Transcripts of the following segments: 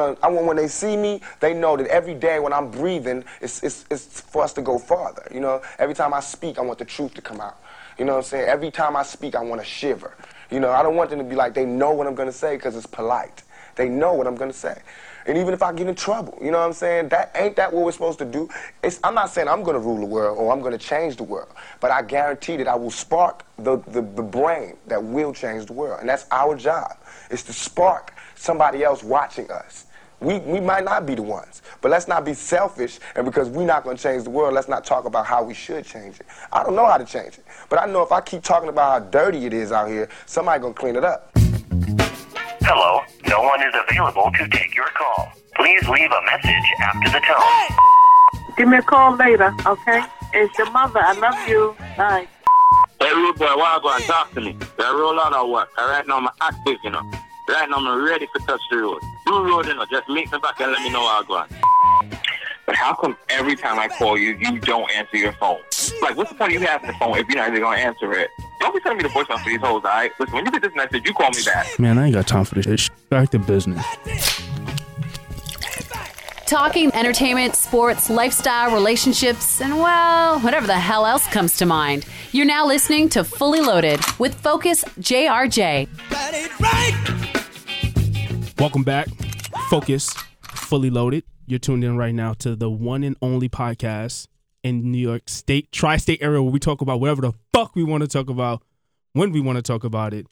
I want when they see me, they know that every day when I'm breathing, it's, it's, it's for us to go farther. You know, every time I speak, I want the truth to come out. You know what I'm saying? Every time I speak, I want to shiver. You know, I don't want them to be like they know what I'm gonna say because it's polite. They know what I'm gonna say. And even if I get in trouble, you know what I'm saying? That ain't that what we're supposed to do? It's, I'm not saying I'm gonna rule the world or I'm gonna change the world, but I guarantee that I will spark the, the, the brain that will change the world. And that's our job, is to spark somebody else watching us. We, we might not be the ones, but let's not be selfish. And because we're not going to change the world, let's not talk about how we should change it. I don't know how to change it, but I know if I keep talking about how dirty it is out here, somebody going to clean it up. Hello, no one is available to take your call. Please leave a message after the tone. Hey. Give me a call later, okay? It's your mother. I love you. Bye. Hey, rude boy, why go and talk to me? There are a roll out of work. Right now, I'm active, you know. Right now, I'm ready to touch the road. Do road, you know. Just meet me back and let me know how I go on. But how come every time I call you, you don't answer your phone? Like, what's the point of you having the phone if you're not even gonna answer it? Don't be sending me the voicemail for these hoes, alright? Listen, when you get this message, you call me back. Man, I ain't got time for this shit. Back to business. Talking entertainment, sports, lifestyle, relationships, and well, whatever the hell else comes to mind. You're now listening to Fully Loaded with Focus JRJ. Welcome back. Focus, fully loaded. You're tuned in right now to the one and only podcast in New York State, tri state area where we talk about whatever the fuck we want to talk about, when we want to talk about it.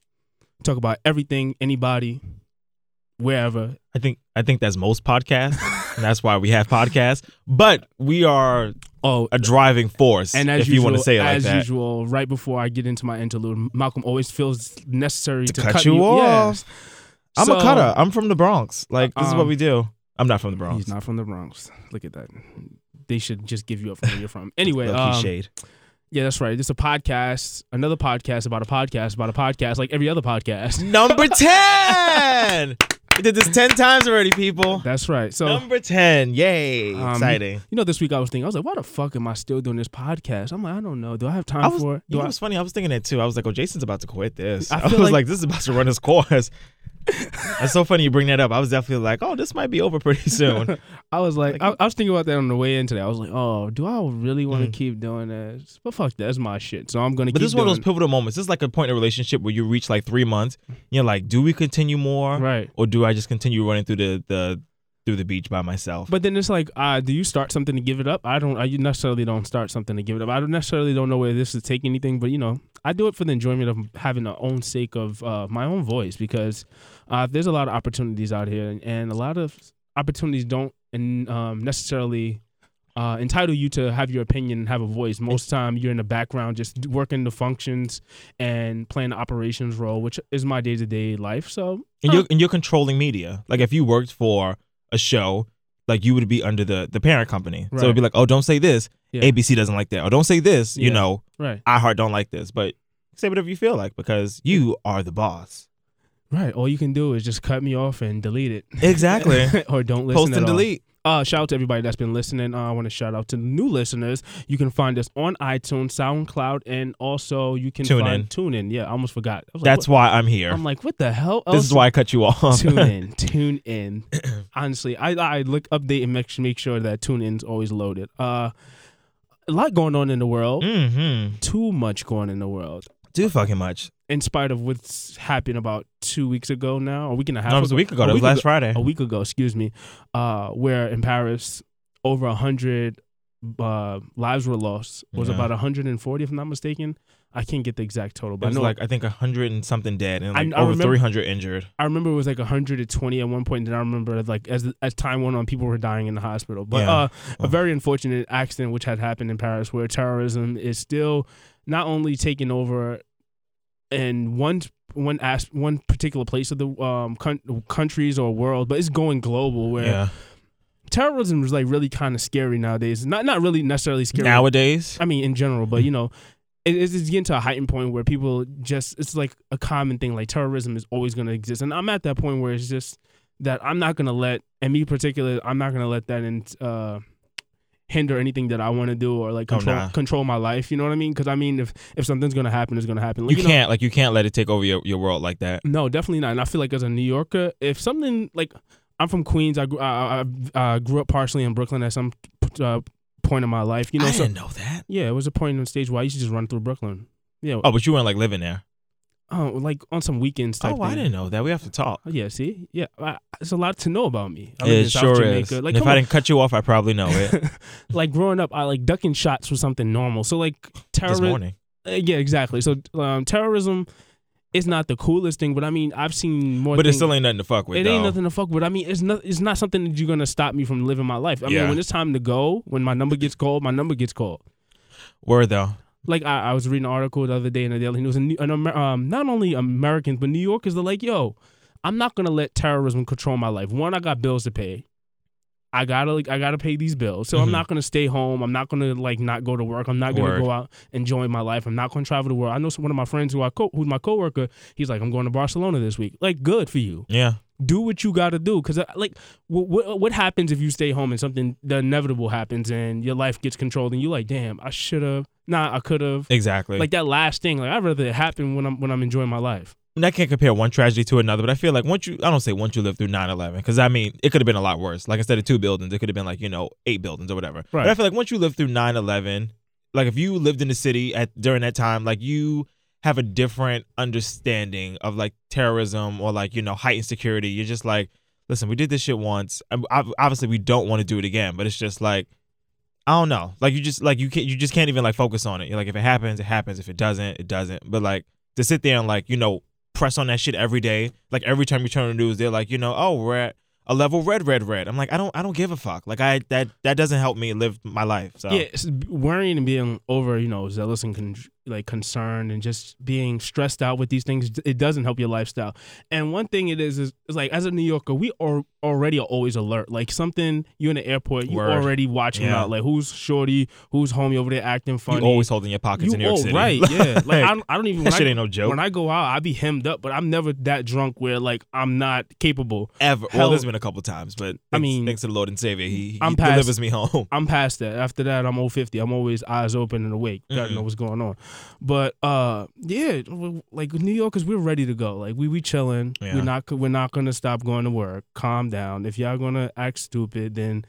Talk about everything, anybody, wherever. I think I think that's most podcasts, and that's why we have podcasts. But we are Oh, a driving force, and as if usual, you want to say it like as that. usual, right before I get into my interlude, Malcolm always feels necessary to, cut you off. Yes. I'm So- a cutter. I'm from the Bronx. Like this is what Um, we do. I'm not from the Bronx. He's not from the Bronx. Look at that. They should just give you up from where you're from. Anyway, um, shade. yeah, that's right. It's a podcast, another podcast about a podcast about a podcast, like every other podcast. Number ten. We did this ten times already, people. That's right. So, Number ten. Yay! um, Exciting. You know, this week I was thinking, I was like, why the fuck am I still doing this podcast? I'm like, I don't know. Do I have time I was, for it? you Do know I- what's funny? I was thinking it too. I was like, oh, Jason's about to quit this. I I, was like, like- this is about to run his course. That's so funny you bring that up. I was definitely like, oh, this might be over pretty soon. I was like, Like- I, I was thinking about that on the way in today. I was like, oh, do I really want to Mm. keep doing this? But fuck, that's my shit. So I'm gonna But keep this is one of those pivotal moments. This is like a point in a relationship where you reach like three months. You're like, do we continue more, Right. or do I just continue running through the the through the beach by myself? But then it's like, uh, do you start something to give it up? I don't. I necessarily don't start something to give it up. I don't necessarily don't know where this is taking anything. But you know, I do it for the enjoyment of having the own sake of uh, my own voice because uh, there's a lot of opportunities out here, and, and a lot of opportunities don't and, um, necessarily. Uh, entitle you to have your opinion and have a voice. Most time you're in the background, just working the functions and playing the operations role, which is my day to day life. So and you're and you're controlling media. Like if you worked for a show, like you would be under the the parent company. So it'd be like, oh, don't say this. Yeah. ABC doesn't like that. Or don't say this. You know, right, iHeart don't like this. But say whatever you feel like because you are the boss. right. All you can do is just cut me off and delete it. Exactly. or don't listen Post and delete. Uh, shout out to everybody that's been listening. Uh, I want to shout out to new listeners. You can find us on iTunes, SoundCloud, and also you can Tune find in. Tune in. Yeah, I almost forgot. I like, That's what- why I'm here. I'm like, what the hell? this is why I cut you off. tune in, tune in. Honestly, I I look update and make make sure that tune in's always loaded. Uh, a lot going on in the world. mm-hmm. Too much going in the world. Too fucking much. In spite of what's happened about two weeks ago now, a week and a half. No, it was a week ago. That was week last ago- Friday. a week ago, excuse me, uh, where in Paris over a hundred uh, lives were lost. It was Yeah. about 140, if I'm not mistaken. I can't get the exact total, It but was I know like I think a hundred and something dead and like I over remember- three hundred injured. I remember it was like 120 at one point. And I remember like as as time went on, people were dying in the hospital. But Yeah. uh, a very unfortunate accident which had happened in Paris, where terrorism is still not only taking over in one one as one particular place of the um coun- countries or world, but it's going global. Where Yeah. terrorism is like really kind of scary nowadays. Not not really necessarily scary Nowadays, I mean, in general, but you know, it, it's it's getting to a heightened point where people just it's like a common thing. Like terrorism is always going to exist, and I'm at that point where it's just that I'm not going to let, and me particular, I'm not going to let that in, uh, hinder anything that I want to do or like Oh, control nah. control my life. You know what I mean? Because I mean, if if something's to happen, it's to happen. Like, you, know- can't like you can't let it take over your, your world like that. no, definitely not. And I feel like as a New Yorker, if something like I'm from Queens. I grew, I, I, I grew up partially in Brooklyn at some uh, point in my life. You know, I so didn't know that. yeah, it was a point in the stage where I used to just run through Brooklyn. Yeah, Oh, but you weren't like living there. Oh, like on some weekends type. Oh, I thing. didn't know that. We have to talk. Oh, yeah, see, yeah, I, it's a lot to know about me. I It sure Jamaica. is. Like, if I didn't cut you off, I probably know it. like growing up, I like ducking shots was something normal. So like terrorism. morning. yeah, exactly. So um, terrorism is not the coolest thing, but I mean, I've seen more. But it still ain't nothing to fuck with. It though. ain't nothing to fuck with. I mean, it's not. It's not something that you're gonna stop me from living my life. I Yeah. mean, when it's time to go, when my number gets called, my number gets called. Word though. Like I, I was reading an article the other day in the Daily News, and and Amer- um, not only Americans but New Yorkers, they're like, "Yo, I'm not gonna let terrorism control my life. One, I got bills to pay. I gotta like, I gotta pay these bills, so I'm Mhm. not gonna stay home. I'm not gonna like not go to work. I'm not gonna Word. go out enjoying my life. I'm not gonna travel the world. I know some, one of my friends who I co- who's my coworker. He's like, I'm going to Barcelona this week. Like, good for you Yeah. Do what you got to do because uh, like what, what uh, what happens if you stay home and something the inevitable happens and your life gets controlled and you're like damn i should have nah i could have Exactly. like that last thing like i'd rather it happen when i'm when i'm enjoying my life and I can't compare one tragedy to another, but I feel like once you, I don't say once you live through 9 11, because I mean, it could have been a lot worse. Like instead of two buildings, it could have been like, you know, eight buildings or whatever. Right. But I feel like once you live through 9 11, like if you lived in the city at during that time, like you have a different understanding of like terrorism or like, you know, heightened security. You're just like, listen, we did this shit once. Obviously, we don't want to do it again, but it's just like, I don't know. Like you just like you can't you just can't even like focus on it. You're like if it happens, it happens. If it doesn't, it doesn't. But like to sit there and like, you know, press on that shit every day. Like every time you turn on the news, they're like, you know, oh, we're at a level red, red, red. I'm like, I don't I don't give a fuck. Like I that that doesn't help me live my life. So yeah worrying and being over you know zealous and con- like concerned and just being stressed out with these things it doesn't help your lifestyle and one thing it is is, is like as a new yorker we are already are always alert like something you're in the airport you Word. already watching Yeah. out like who's shorty who's homie over there acting funny you always holding your pockets You- in New York oh, City. right? Yeah, like I, don't- I don't even. that shit I, ain't no joke. When I go out, I be hemmed up, but I'm never that drunk where like I'm not capable. Ever. Hell- well, there's been a couple times, but I thanks, mean, thanks to the Lord and Savior, He, he I'm past- delivers me home. I'm past that. After that, I'm 050. I'm always eyes open and awake. Gotta Mhm. know what's going on. But uh, yeah, like New Yorkers, we're ready to go. Like we we chilling. Yeah. We're not we're not gonna stop going to work. Calm down. If y'all gonna act stupid, then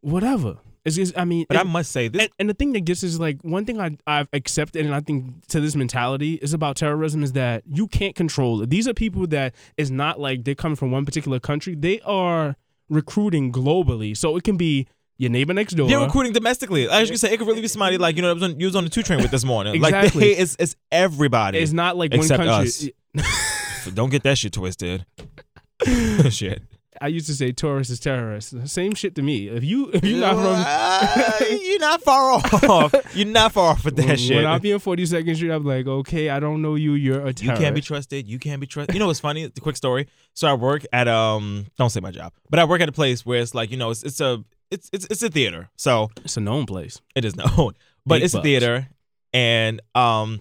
whatever. It's just, I mean, But I must say this. and, and the thing that gets is like one thing I, I've accepted, and I think to this mentality is about terrorism is that you can't control it. These are people that is not like they come from one particular country. They are recruiting globally, so it can be your neighbor next door. They're recruiting domestically. I was gonna say it could really be somebody like you know was on, you was on the two train with this morning. Like Exactly. they, it's it's everybody. It's not like Except one country. us. Don't get that shit twisted. shit. I used to say tourists is terrorists. Same shit to me. If you if you're not from Uh, you're not far off. You're not far off with that when, shit. when I be on 42nd Street, I'm like, okay, I don't know you. You're a terrorist. you can't be trusted. You can't be trusted. You know what's funny? The quick story. So I work at um don't say my job, but I work at a place where it's like you know it's it's a it's it's it's a theater. So It's a known place. it is known, but Big it's a theater, and um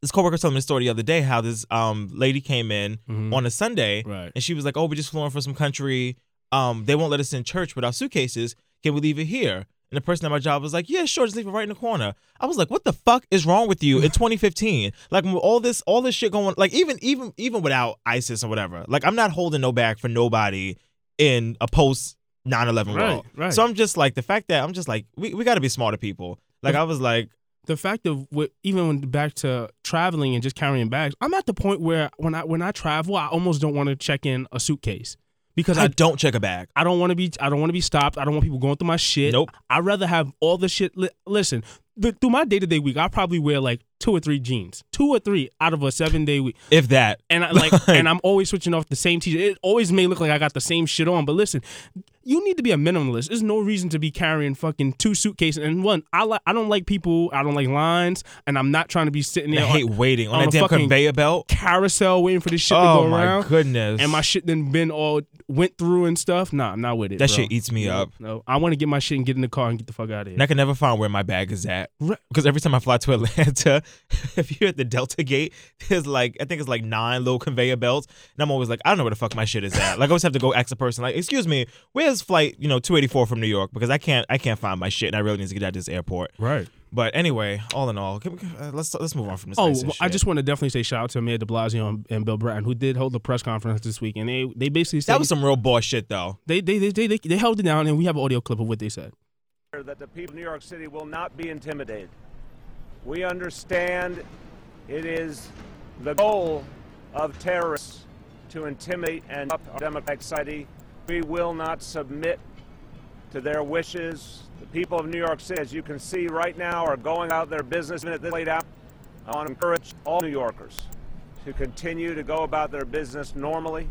this coworker told me the story the other day how this um lady came in Mhm. on a Sunday Right. and she was like, "Oh, we're just flowing for some country. Um, they won't let us in church with our suitcases. Can we leave it here?" And the person at my job was like, "Yeah, sure, just leave it right in the corner." I was like, "What the fuck is wrong with you in 2015? Like all this, all this shit going, like even, even, even without ISIS or whatever. Like I'm not holding no back for nobody in a post 9/11 Right, world. right. So I'm just like the fact that I'm just like we, we got to be smarter people. Like I was like, the fact of what even when back to traveling and just carrying bags, I'm at the point where when I when I travel, I almost don't want to check in a suitcase because I I don't check a bag. I don't want to be I don't want to be stopped. I don't want people going through my shit. Nope. I'd rather have all the shit. Li- listen, th- through my day to day week, I probably wear like two or three jeans, two or three out of a seven day week, If that, and I like and I'm always switching off the same t-shirt. It always may look like I got the same shit on, but listen. You need to be a minimalist. There's no reason to be carrying fucking two suitcases. And one, I like I don't like people. I don't like lines, and I'm not trying to be sitting I there. hate on- waiting on, on that a damn fucking conveyor belt. carousel waiting for this shit to oh go around. Oh my goodness! And my shit then been all went through and stuff. Nah, I'm not with it. That bro. shit eats me No, up. No, I want to get my shit and get in the car and get the fuck out of here. And I can never find where my bag is at. Because every time I fly to Atlanta, if you're at the Delta Gate, there's like I think it's like nine little conveyor belts, and I'm always like, I don't know where the fuck my shit is at. Like I always have to go ask a person, like, excuse me, where's flight you know 284 from New York? Because I can't I can't find my shit, and I really need to get out of this airport. Right. But anyway, all in all, can we, uh, let's let's move on from this. Oh, racist well, I just want to definitely say shout out to Mayor De Blasio and, and Bill Bratton, who did hold the press conference this week, and they they basically said that was some real bullshit though. they, they, they they they they held it down, and we have an audio clip of what they said. that the people of New York City will not be intimidated. We understand it is the goal of terrorists to intimidate and up our democratic society. We will not submit to their wishes. The people of New York City, as you can see right now, are going out their business minute this laid out. I want to encourage all New Yorkers to continue to go about their business normally.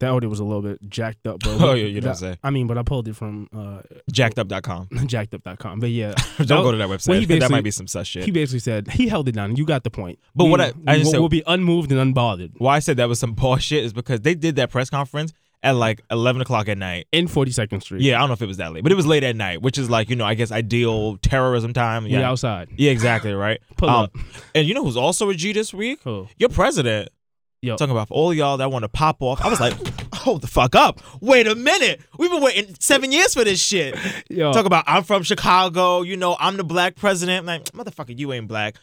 That audio was a little bit jacked up, but Oh, yeah, you don't That- say. I mean, but I pulled it from uh, Jackedup.com. jackedup.com. But yeah, Don't go to that website. That might be some sus shit. He basically said he held it down. You got the point. But We- what I- I we just will said- we'll be unmoved and unbothered Why I said that was some bullshit is because they did that press conference at like 11 o'clock at night. in 42nd Street. Yeah, I don't know if it was that late, but it was late at night, which is like, you know, I guess ideal terrorism time. we Yeah, outside. yeah exactly, right? Pull Um, up. And you know who's also a G this week? Who? Your president. Yo. Talking about all y'all that want to pop off. I was like, hold the fuck up. Wait a minute. We've been waiting seven years for this shit. Yo. Talk about I'm from Chicago. You know, I'm the black president. I'm like, motherfucker, you ain't black.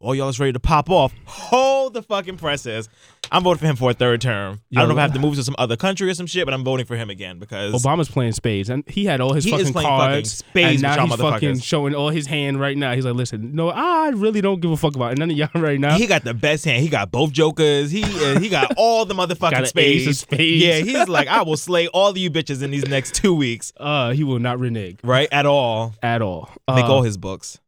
All y'all is ready to pop off. Hold the fucking presses. I'm voting for him for a third term. I don't know if I have to move to some other country or some shit, but I'm voting for him again because Obama's playing spades, and he had all his He is fucking playing fucking cards. spades and now he's fucking showing all his hand right now. He's like, listen, no, I really don't give a fuck about it. none of y'all right now. he got the best hand. He got both jokers. He uh, he got all the motherfucking Got an ace of spades. spades. Yeah, he's like, I will slay all of you bitches in these next two weeks. uh, he will not renege Right? At all. at all. Make Uh, all his books.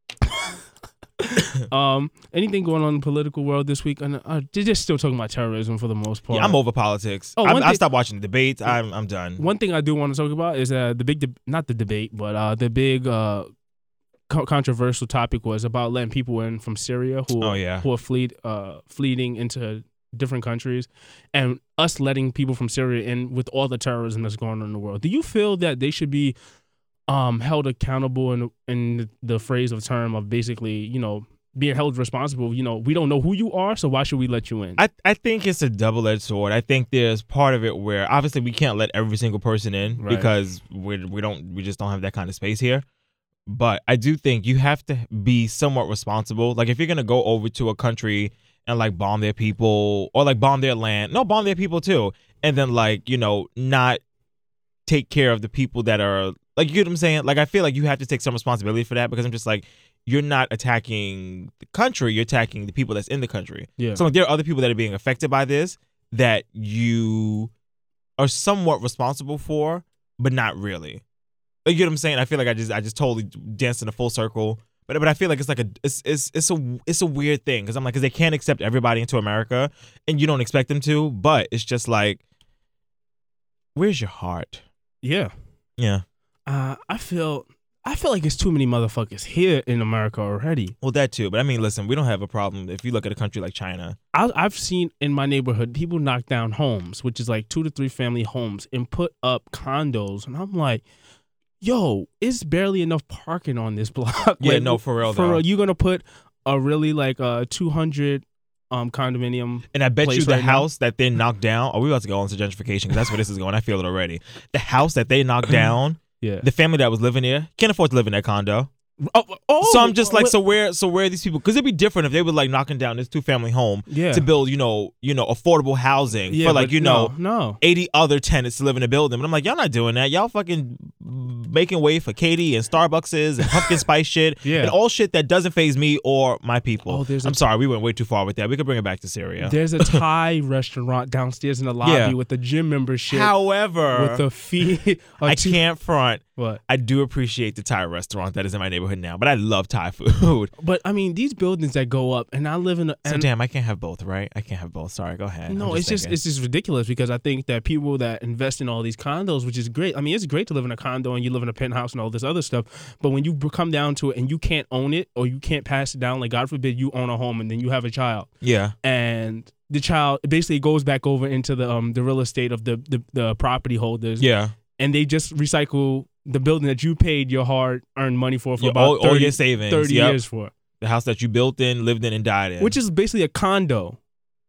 um, anything going on in the political world this week? And uh, they're just still talking about terrorism for the most part. Yeah, I'm over politics. Oh, one I stopped watching the debates. I'm I'm done. One thing I do want to talk about is uh, the big, de- not the debate, but uh, the big uh, co- controversial topic was about letting people in from Syria who Oh, are, yeah. who are fleet, uh, fleeing into different countries, and us letting people from Syria in with all the terrorism that's going on in the world. Do you feel that they should be um, held accountable in in the phrase of term of basically, you know, being held responsible? You know, we don't know who you are, so why should we let you in? I, I think it's a double edged sword. I think there's part of it where obviously we can't let every single person in Right. because we we don't we just don't have that kind of space here. But I do think you have to be somewhat responsible. Like if you're gonna go over to a country and like bomb their people or like bomb their land, no, bomb their people too, and then like you know not take care of the people that are like you get what I'm saying. Like I feel like you have to take some responsibility for that because I'm just like you're not attacking the country, you're attacking the people that's in the country. Yeah. So like there are other people that are being affected by this that you are somewhat responsible for, but not really. Like, you get what I'm saying? I feel like I just I just totally danced in a full circle. But but I feel like it's like a it's it's it's a it's a weird thing because I'm like because they can't accept everybody into America and you don't expect them to, but it's just like, where's your heart? yeah. Yeah. Uh, I feel I feel like it's too many motherfuckers here in America already. Well, that too. But I mean, listen, we don't have a problem if you look at a country like China. I, I've seen in my neighborhood people knock down homes, which is like two to three family homes, and put up condos, and I'm like, yo, it's barely enough parking on this block. Yeah, Like, no, for real, For though. real, you gonna put a really like a 200 um condominium And I bet you the right now? house that they knocked down. Are we about to go into gentrification because that's where this is going. I feel it already. The house that they knocked down, Yeah. the family that was living there can't afford to live in that condo. Oh, oh, so I'm just like, what- so where, so where are these people? Because it'd be different if they were like knocking down this two family home Yeah. to build, you know, you know, affordable housing Yeah, for like you know, no, no. 80 other tenants to live in a building. But I'm like, y'all not doing that. Y'all fucking making way for Katie and Starbuckses and pumpkin spice shit Yeah. and all shit that doesn't phase me or my people. Oh, there's a- I'm sorry, we went way too far with that. We could bring it back to Syria. There's a Thai restaurant downstairs in the lobby Yeah. with a gym membership. However, with a fee. a I two- can't front. What? I do appreciate the Thai restaurant that is in my neighborhood now, but I love Thai food. But I mean, these buildings that go up, and I live in a. So damn, I can't have both, right? I can't have both. Sorry, go ahead. No, I'm it's just it's just ridiculous because I think that people that invest in all these condos, which is great. I mean, it's great to live in a condo and you live in a penthouse and all this other stuff. But when you come down to it and you can't own it or you can't pass it down, like God forbid you own a home and then you have a child, yeah. and the child basically goes back over into the um the real estate of the the, the property holders, Yeah. and they just recycle the building that you paid your hard earned money for for Yeah, about all- all 30, your savings, 30 yep. years for. The house that you built in, lived in, and died in. which is basically a condo.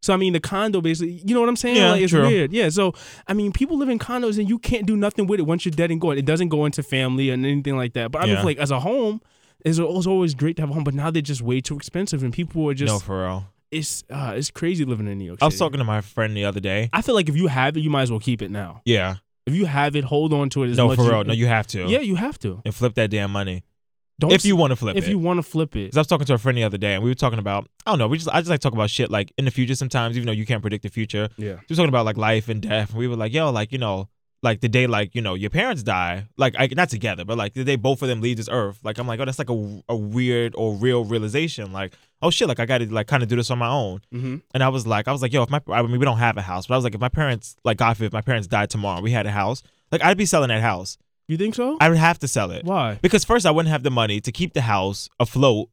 So I mean, the condo basically, you know what I'm saying? Yeah, like, it's true. weird. Yeah. So I mean, people live in condos and you can't do nothing with it once you're dead and gone. It doesn't go into family and anything like that. But I mean, like as a home, It's, always great to have a home, but now they're just way too expensive, and people are just no, for real. it's uh, it's crazy living in New York. I was talking to my friend the other day. I feel like if you have it, you might as well keep it now. Yeah. If you have it, hold on to it. As No, much for as real. No, you have to. Yeah, you have to. And flip that damn money. Don't if you want to flip if it. If you want to flip it. Because I was talking to a friend the other day, and we were talking about I don't know. We just I just like talk about shit like in the future sometimes, even though you can't predict the future. Yeah. We were talking about like life and death, and we were like, yo, like you know, like the day like you know your parents die, like I, not together, but like the day both of them leave this earth. Like I'm like, oh, that's like a, a weird or real realization. Like oh shit, like I got to like kind of do this on my own. Mm-hmm. And I was like, I was like, yo, if my I mean we don't have a house, but I was like, if my parents like God forbid, if my parents died tomorrow, we had a house, like I'd be selling that house. You think so? I would have to sell it. Why? Because first, I wouldn't have the money to keep the house afloat,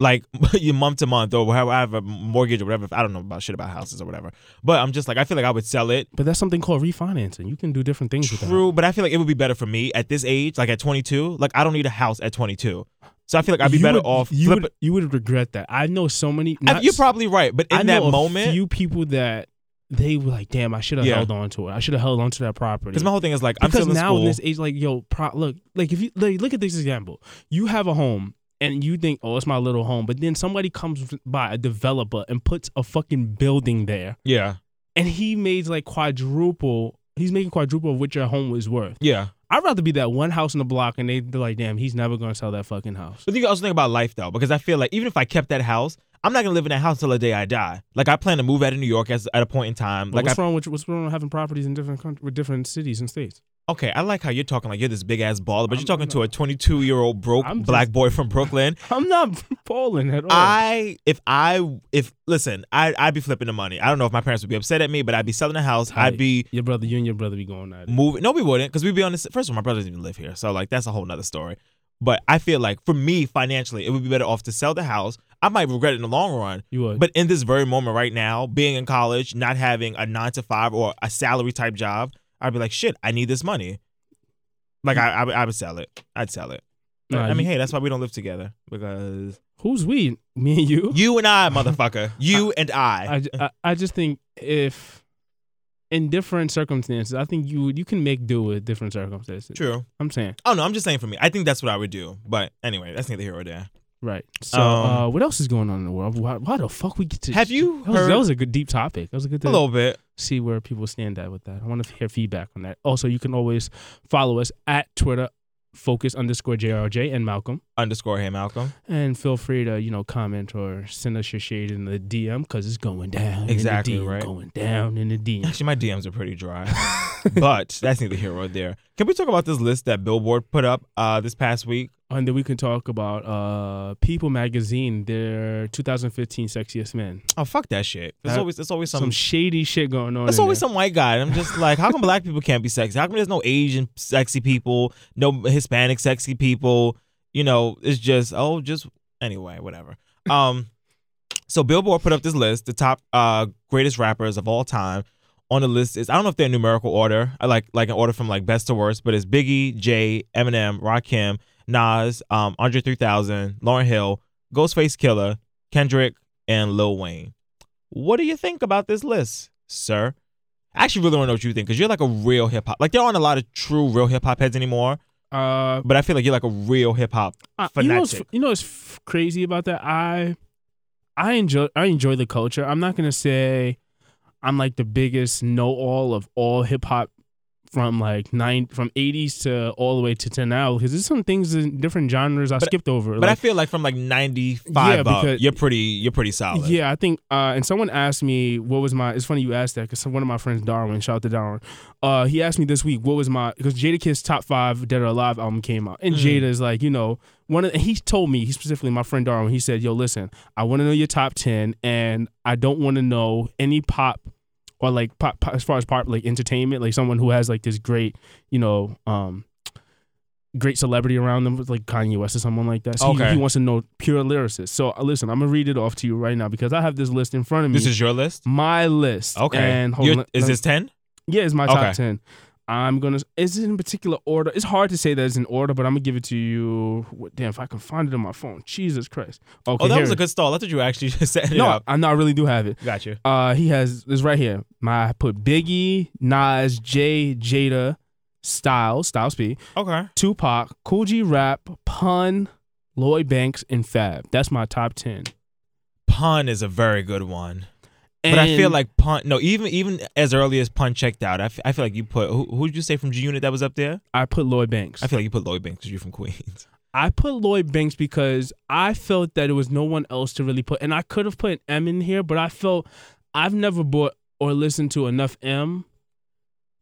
like you month to month or whatever. I have a mortgage or whatever. I don't know about shit about houses or whatever. But I'm just like, I feel like I would sell it. But that's something called refinancing. You can do different things with that. True, but I feel like it would be better for me at this age, like at 22. Like I don't need a house at 22, so I feel like I'd be You better would- off. You would, you would regret that. I know so many. Not you're probably right, but in I that moment, few people that they were like, "Damn, I should have Yeah. held on to it. I should have held on to that property." because my whole thing is like, I'm because still in now school. in this age, like, yo, pro- look, like if you like, look at this example, you have a home and you think, oh, it's my little home, but then somebody comes by a developer and puts a fucking building there, yeah, and he made like quadruple. He's making quadruple of what your home was worth. yeah. I'd rather be that one house in the block, and they- they're like, damn, he's never gonna sell that fucking house. But you also think about life though, because I feel like even if I kept that house, I'm not gonna live in that house until the day I die. Like I plan to move out of New York as, at a point in time. Like what's I, wrong with what's wrong with having properties in different countries, with different cities and states? Okay, I like how you're talking like you're this big ass baller, but I'm- you're talking to a 22 year old broke I'm just- black boy from Brooklyn. I'm not falling at all. I if I if listen, I I'd be flipping the money. I don't know if my parents would be upset at me, but I'd be selling the house. I'd be your brother, you and your brother be going at it. moving. No, we wouldn't, because we'd be on this. First of all, my brother doesn't even live here, so like that's a whole nother story. But I feel like for me financially, it would be better off to sell the house. I might regret it in the long run, You would. but in this very moment right now, being in college, not having a nine to five or a salary type job, I'd be like, shit, I need this money. Like I, I, would- I would sell it. I'd sell it. Nah, I mean, you- hey, that's why we don't live together because who's we? Me and you. you and I, motherfucker, you and I. I, ju- I, I just think if in different circumstances, I think you you can make do with different circumstances. True. I'm saying Oh no, I'm just saying for me. I think that's what I would do. But anyway, that's neither here or there. right. So Um, uh, what else is going on in the world? Why, why the fuck we get to? Have you That was, heard that was a good deep topic. That was a good. a little bit? See where people stand at with that. I want to hear feedback on that. Also, you can always follow us at Twitter, focus underscore JRJ and Malcolm. Underscore hey Malcolm. And feel free to, you know, comment or send us your shade in the DM because it's going down. Exactly, in the DM, right. Going down in the DM. Actually, my DMs are pretty dry. but that's neither here or there. Can we talk about this list that Billboard put up uh, this past week? And then we can talk about uh, People Magazine, their 2015 Sexiest Men. Oh fuck that shit. There's That- always there's always Some, some. shady shit going on. there's always there. some white guy. I'm just like, how come black people can't be sexy? How come there's no Asian sexy people, no Hispanic sexy people? You know, it's just oh, just anyway, whatever. Um, so Billboard put up this list, the top uh greatest rappers of all time. On the list is I don't know if they're in numerical order. I like like an order from like best to worst, but it's Biggie, Jay, Eminem, Rakim, Nas, um, Andre 3000, Lauryn Hill, Ghostface Killah, Kendrick, and Lil Wayne. What do you think about this list, sir? I actually really want to know what you think because you're like a real hip hop. Like there aren't a lot of true real hip hop heads anymore, Uh, but I feel like you're like a real hip hop Uh, you know, what's, fanatic. you know what's f- crazy about that? I I enjoy I enjoy the culture. I'm not gonna say I'm like the biggest know all of all hip hop from like nine from 80s to all the way to, to now because there's some things in different genres I But- skipped over. But I feel like from like 95 Yeah, up, because- you're pretty you're pretty solid. yeah, I think. Uh, and someone asked me what was my. It's funny you asked that because one of my friends, Darwin, shout out to Darwin. Uh, he asked me this week what was my because Jadakiss top five Dead or Alive album came out, and Mm. Jada is like you know one of. He told me he specifically my friend Darwin. He said, "Yo, listen, I want to know your top ten, and I don't want to know any pop." Or like pop, pop, as far as pop like entertainment, like someone who has like this great, you know, um, great celebrity around them, like Kanye West or someone like that. So he- Okay. he, wants to know pure lyricists. So uh, listen, I'm gonna read it off to you right now because I have this list in front of me. This is your list? my list. Okay. And hold You're- on, is this 10? Yeah, it's my Okay. top ten. I'm gonna. Is it in particular order? It's hard to say that it's in order, but I'm gonna give it to you. What- Damn, if I can find it on my phone. Jesus Christ. Okay. oh, that was it a good stall. That's what you actually just said. no, up. I, I really do have it. Got you. Uh, he has this right here. My I put Biggie, Nas, Jay, Jada, Styles, Styles P, Okay. Tupac, Kool G Rap, Pun, Lloyd Banks, and Fab. That's my top ten. Pun is a very good one. But I feel like Pun. No, even even as early as Pun checked out, I, f- I feel like you put who who did you say from G Unit that was up there? I put Lloyd Banks. I feel like you put Lloyd Banks because you're from Queens. I put Lloyd Banks because I felt that it was no one else to really put, and I could have put M in here, but I felt I've never bought or listened to enough M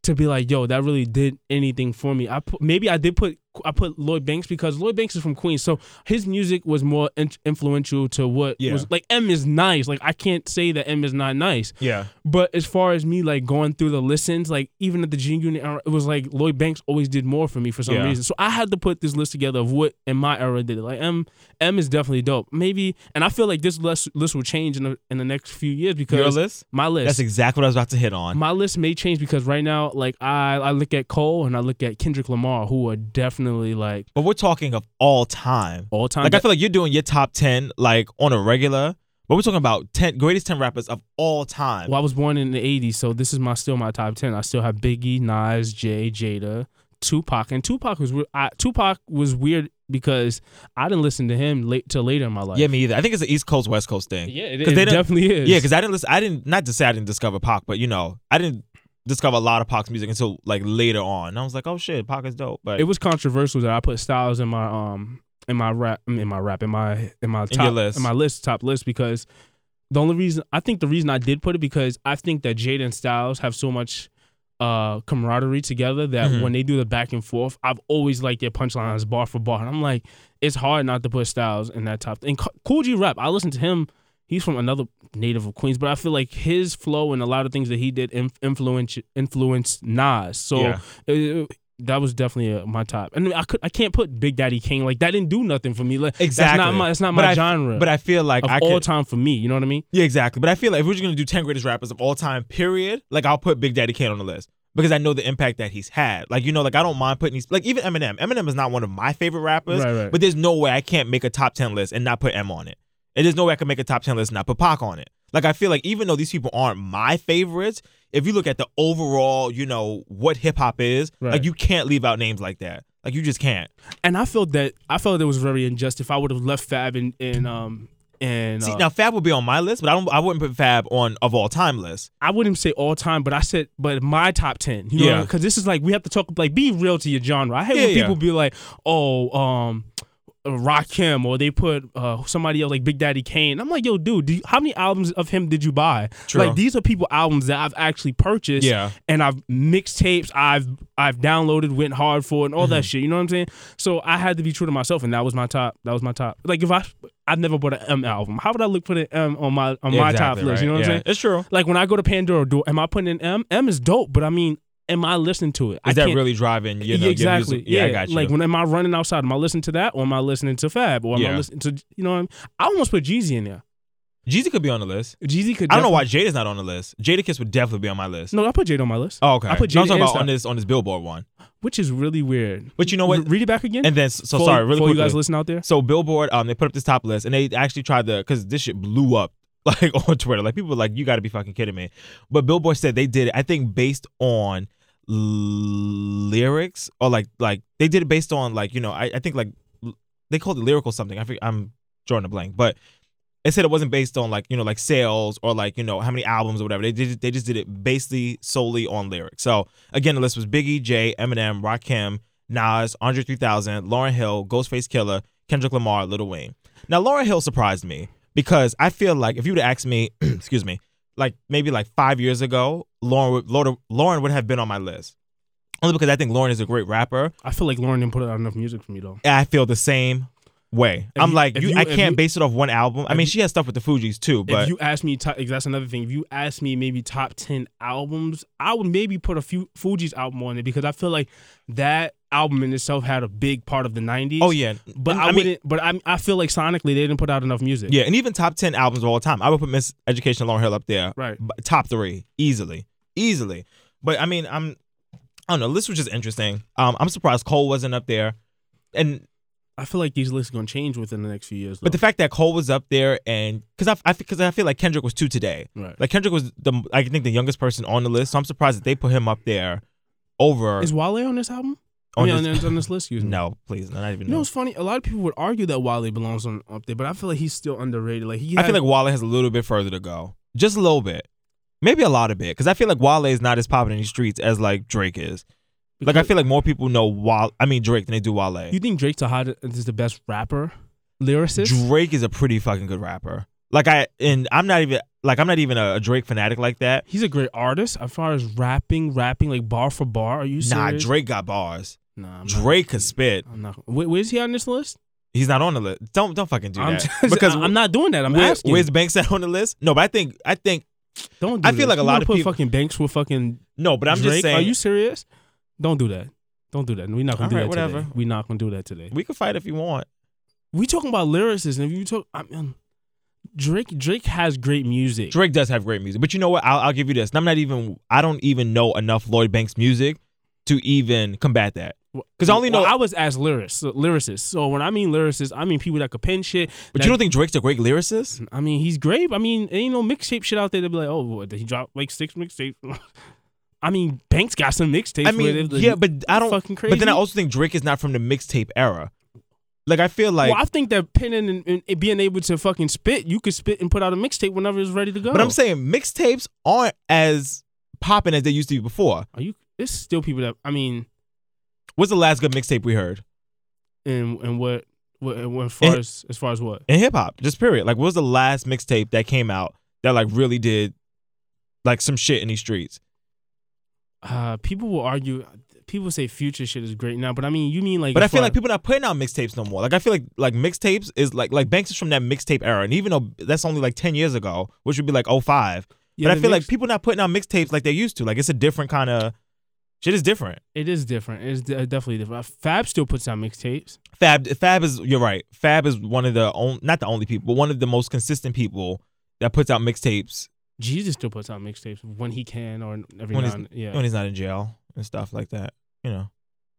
to be like, yo, that really did anything for me. I put, maybe I did put I put Lloyd Banks because Lloyd Banks is from Queens, so his music was more in- influential to what Yeah. was like. M is nice, like I can't say that M is not nice, Yeah. but as far as me like going through the listens, like even at the G Unit era, it was like Lloyd Banks always did more for me for some Yeah. reason. So I had to put this list together of what in my era did it. Like M M is definitely dope. Maybe and I feel like this list list will change in the in the next few years because Your list? my list. That's exactly what I was about to hit on. my list may change because right now, like I, I look at Cole and I look at Kendrick Lamar, who are definitely like But we're talking of all time. all time. Like I feel like you're doing your top ten like on a regular, but we're talking about ten greatest ten rappers of all time. well, I was born in the '80s, so this is my still my top ten. I still have Biggie, Nas, Jay, Jada, Tupac, and Tupac was we- I, Tupac was weird because I didn't listen to him late till later in my life. Yeah, me either. I think it's an East Coast West Coast thing. Yeah, it, 'Cause it they definitely is. Yeah, because I didn't listen. I didn't not to say I didn't discover Pac, but you know, I didn't discover a lot of Pac's music until like later on. And I was like, oh shit, Pac is dope. But it was controversial that I put Styles in my um in my rap in my rap in my in my top your list. in my list top list because the only reason I think the reason I did put it because I think that Jada and Styles have so much uh camaraderie together that Mhm. when they do the back and forth, I've always liked their punchlines bar for bar. And I'm like, it's hard not to put Styles in that top. And Kool G Rap, I listen to him. He's from another native of Queens, but I feel like his flow and a lot of things that he did inf- influence influenced Nas. So Yeah. it- it- that was definitely uh, my top. And I could I can't put Big Daddy Kane like that didn't do nothing for me. Like, That's exactly. not my. It's not But my I- genre. But I feel like of I all could. time for me. You know what I mean? Yeah, exactly. But I feel like if we're just gonna do ten greatest rappers of all time, period, like I'll put Big Daddy Kane on the list because I know the impact that he's had. Like you know, like I don't mind putting these. Like even Eminem. Eminem is not one of my favorite rappers, Right, right. but there's no way I can't make a top ten list and not put M on it. And there's no way I can make a top ten list and not put Pac on it. Like I feel like even though these people aren't my favorites, if you look at the overall, you know what hip hop is, Right. like you can't leave out names like that. Like you just can't. And I felt that I felt it was very unjust if I would have left Fab in in um and See uh, now Fab would be on my list, but I don't. I wouldn't put Fab on of all time list. I wouldn't say all time, but I said but my top ten. You know, Yeah. because this is like we have to talk like be real to your genre. I hate Yeah, when yeah. people be like, oh, um. Rakim or they put uh, somebody else like Big Daddy Kane. I'm like, yo, dude, do you, how many albums of him did you buy? True. Like these are people albums that I've actually purchased. Yeah. and I've mixtapes, I've I've downloaded, went hard for, and all Mm-hmm. that shit. You know what I'm saying? So I had to be true to myself, and that was my top. That was my top. Like if I I've never bought an M album, how would I look for the M on my on my top Exactly, list? You know right. what I'm saying? It's true. Like when I go to Pandora, do am I putting in M? M is dope, but I mean, am I listening to it? Is I that can't- really driving? You know, yeah, exactly. Music? Yeah, I got you. Like when am I running outside? Am I listening to that, or am I listening to Fab, or am I listening to you know? I, mean? I almost put Jeezy in there. Jeezy could be on the list. Jeezy could. I don't know why Jada's not on the list. Jadakiss would definitely be on my list. No, I put Jada on my list. Oh, okay. I put No, I'm Jada talking about on this on this Billboard one. which is really weird. But you know what? R- read it back again. And then so For- sorry, really for you guys listen out there. So Billboard, um, they put up this top list, and they actually tried to because this shit blew up like on Twitter. Like people were like, "You got to be fucking kidding me!" But Billboard said they did it. I think based on lyrics or like like they did it based on like you know I, I think like they called it lyrical something. I think I'm drawing a blank, but they said it wasn't based on like you know like sales or like you know how many albums or whatever. They did they just did it basically solely on lyrics. So again, the list was Biggie, Jay, Eminem, Rakim, Nas, Andre 3000, Lauryn Hill, Ghostface Killah, Kendrick Lamar, Little Wayne. Now Lauryn Hill surprised me because I feel like if you would asked me, excuse me, like maybe like five years ago, Lauryn would Lauryn, Lauryn would have been on my list. Only because I think Lauryn is a great rapper. I feel like Lauryn didn't put out enough music for me though. And I feel the same way. If I'm you- like, you, you- I can't you- base it off one album. I mean, she has stuff with the Fugees too, but if you ask me, top, that's another thing. If you ask me, maybe top ten albums, I would maybe put a few Fugees album on it because I feel like that album in itself had a big part of the '90s. oh yeah, but And I, mean. But I, I feel like sonically they didn't put out enough music. Yeah, and even top ten albums of all time. I would put Miss Education Long Hill up there. Right. Top three. Easily. Easily. But I mean, I'm I don't know, this was just interesting. Um, I'm surprised Cole wasn't up there. And I feel like these lists are gonna change within the next few years. but the fact that Cole was up there and because I because I, feel like Kendrick was two today. Right. Like Kendrick was the I think the youngest person on the list, so I'm surprised that they put him up there over. is Wale on this album? On mean, this, on, this list, excuse me. no, please, not even. You know no. what's funny? A lot of people would argue that Wale belongs on up there, but I feel like he's still underrated. Like he, I feel like Wale has a little bit further to go, just a little bit, maybe a lot of bit, because I feel like Wale is not as popping in the streets as like Drake is. Like I feel like more people know Wale. I mean Drake than they do Wale. You think Drake's the hot is the best rapper, lyricist? Drake is a pretty fucking good rapper. Like I and I'm not even like I'm not even a, Drake fanatic like that. He's a great artist as far as rapping, rapping like bar for bar. Are you Nah. Drake got bars. Nah, Drake could spit. I'm not. Where, where's he on this list? He's not on the list. Don't don't fucking do I'm that. just- because I'm not doing that. I'm where- asking. Where's Banks at on the list? No, but I think I think Don't. Do I feel this. like a You lot wanna of put people- fucking Banks with fucking. no, but I'm Drake? just saying Are you serious? Don't do that. Don't do that. We're not gonna do that whatever. today. We're not gonna do that today. we can fight if you want. We talking about lyricists, and if you talk, I mean, Drake. Drake has great music. Drake does have great music, but you know what? I'll, I'll give you this. And I'm not even. I don't even know enough Lloyd Banks music to even combat that. Because I only know. Well, I was as lyricist, so, lyricist. So when I mean lyricist, I mean people that could pen shit. but that- you don't think Drake's a great lyricist? I mean, he's great. I mean, ain't no mixtape shit out there to be like, oh, what, did he drop like six mixtapes? I mean, Banks got some mixtapes. I mean, they're yeah, but I don't. fucking crazy. But then I also think Drake is not from the mixtape era. Like I feel like. well, I think that penning and, and being able to fucking spit, you could spit and put out a mixtape whenever it's ready to go. But I'm saying mixtapes aren't as popping as they used to be before. are you? It's still people that I mean, What's the last good mixtape we heard and and what what and as far In- as as far as what? in hip hop? Just period. Like, what was the last mixtape that came out that like really did like some shit in these streets? Uh, people will argue. People say future shit is great now, but I mean, you mean like? But I feel like people not putting out mixtapes no more. Like I feel like like mixtapes is like like Banks is from that mixtape era, and even though that's only like ten years ago, which would be like 05. Yeah, but I feel like mix- people not putting out mixtapes like they used to. Like it's a different kind of shit. Is different. it is different. It's de- definitely different. Fab still puts out mixtapes. Fab Fab is you're right. Fab is one of the on, not the only people, but one of the most consistent people that puts out mixtapes Jeezy still puts out mixtapes when he can or every when now and yeah. when he's not in jail and stuff like that. You know,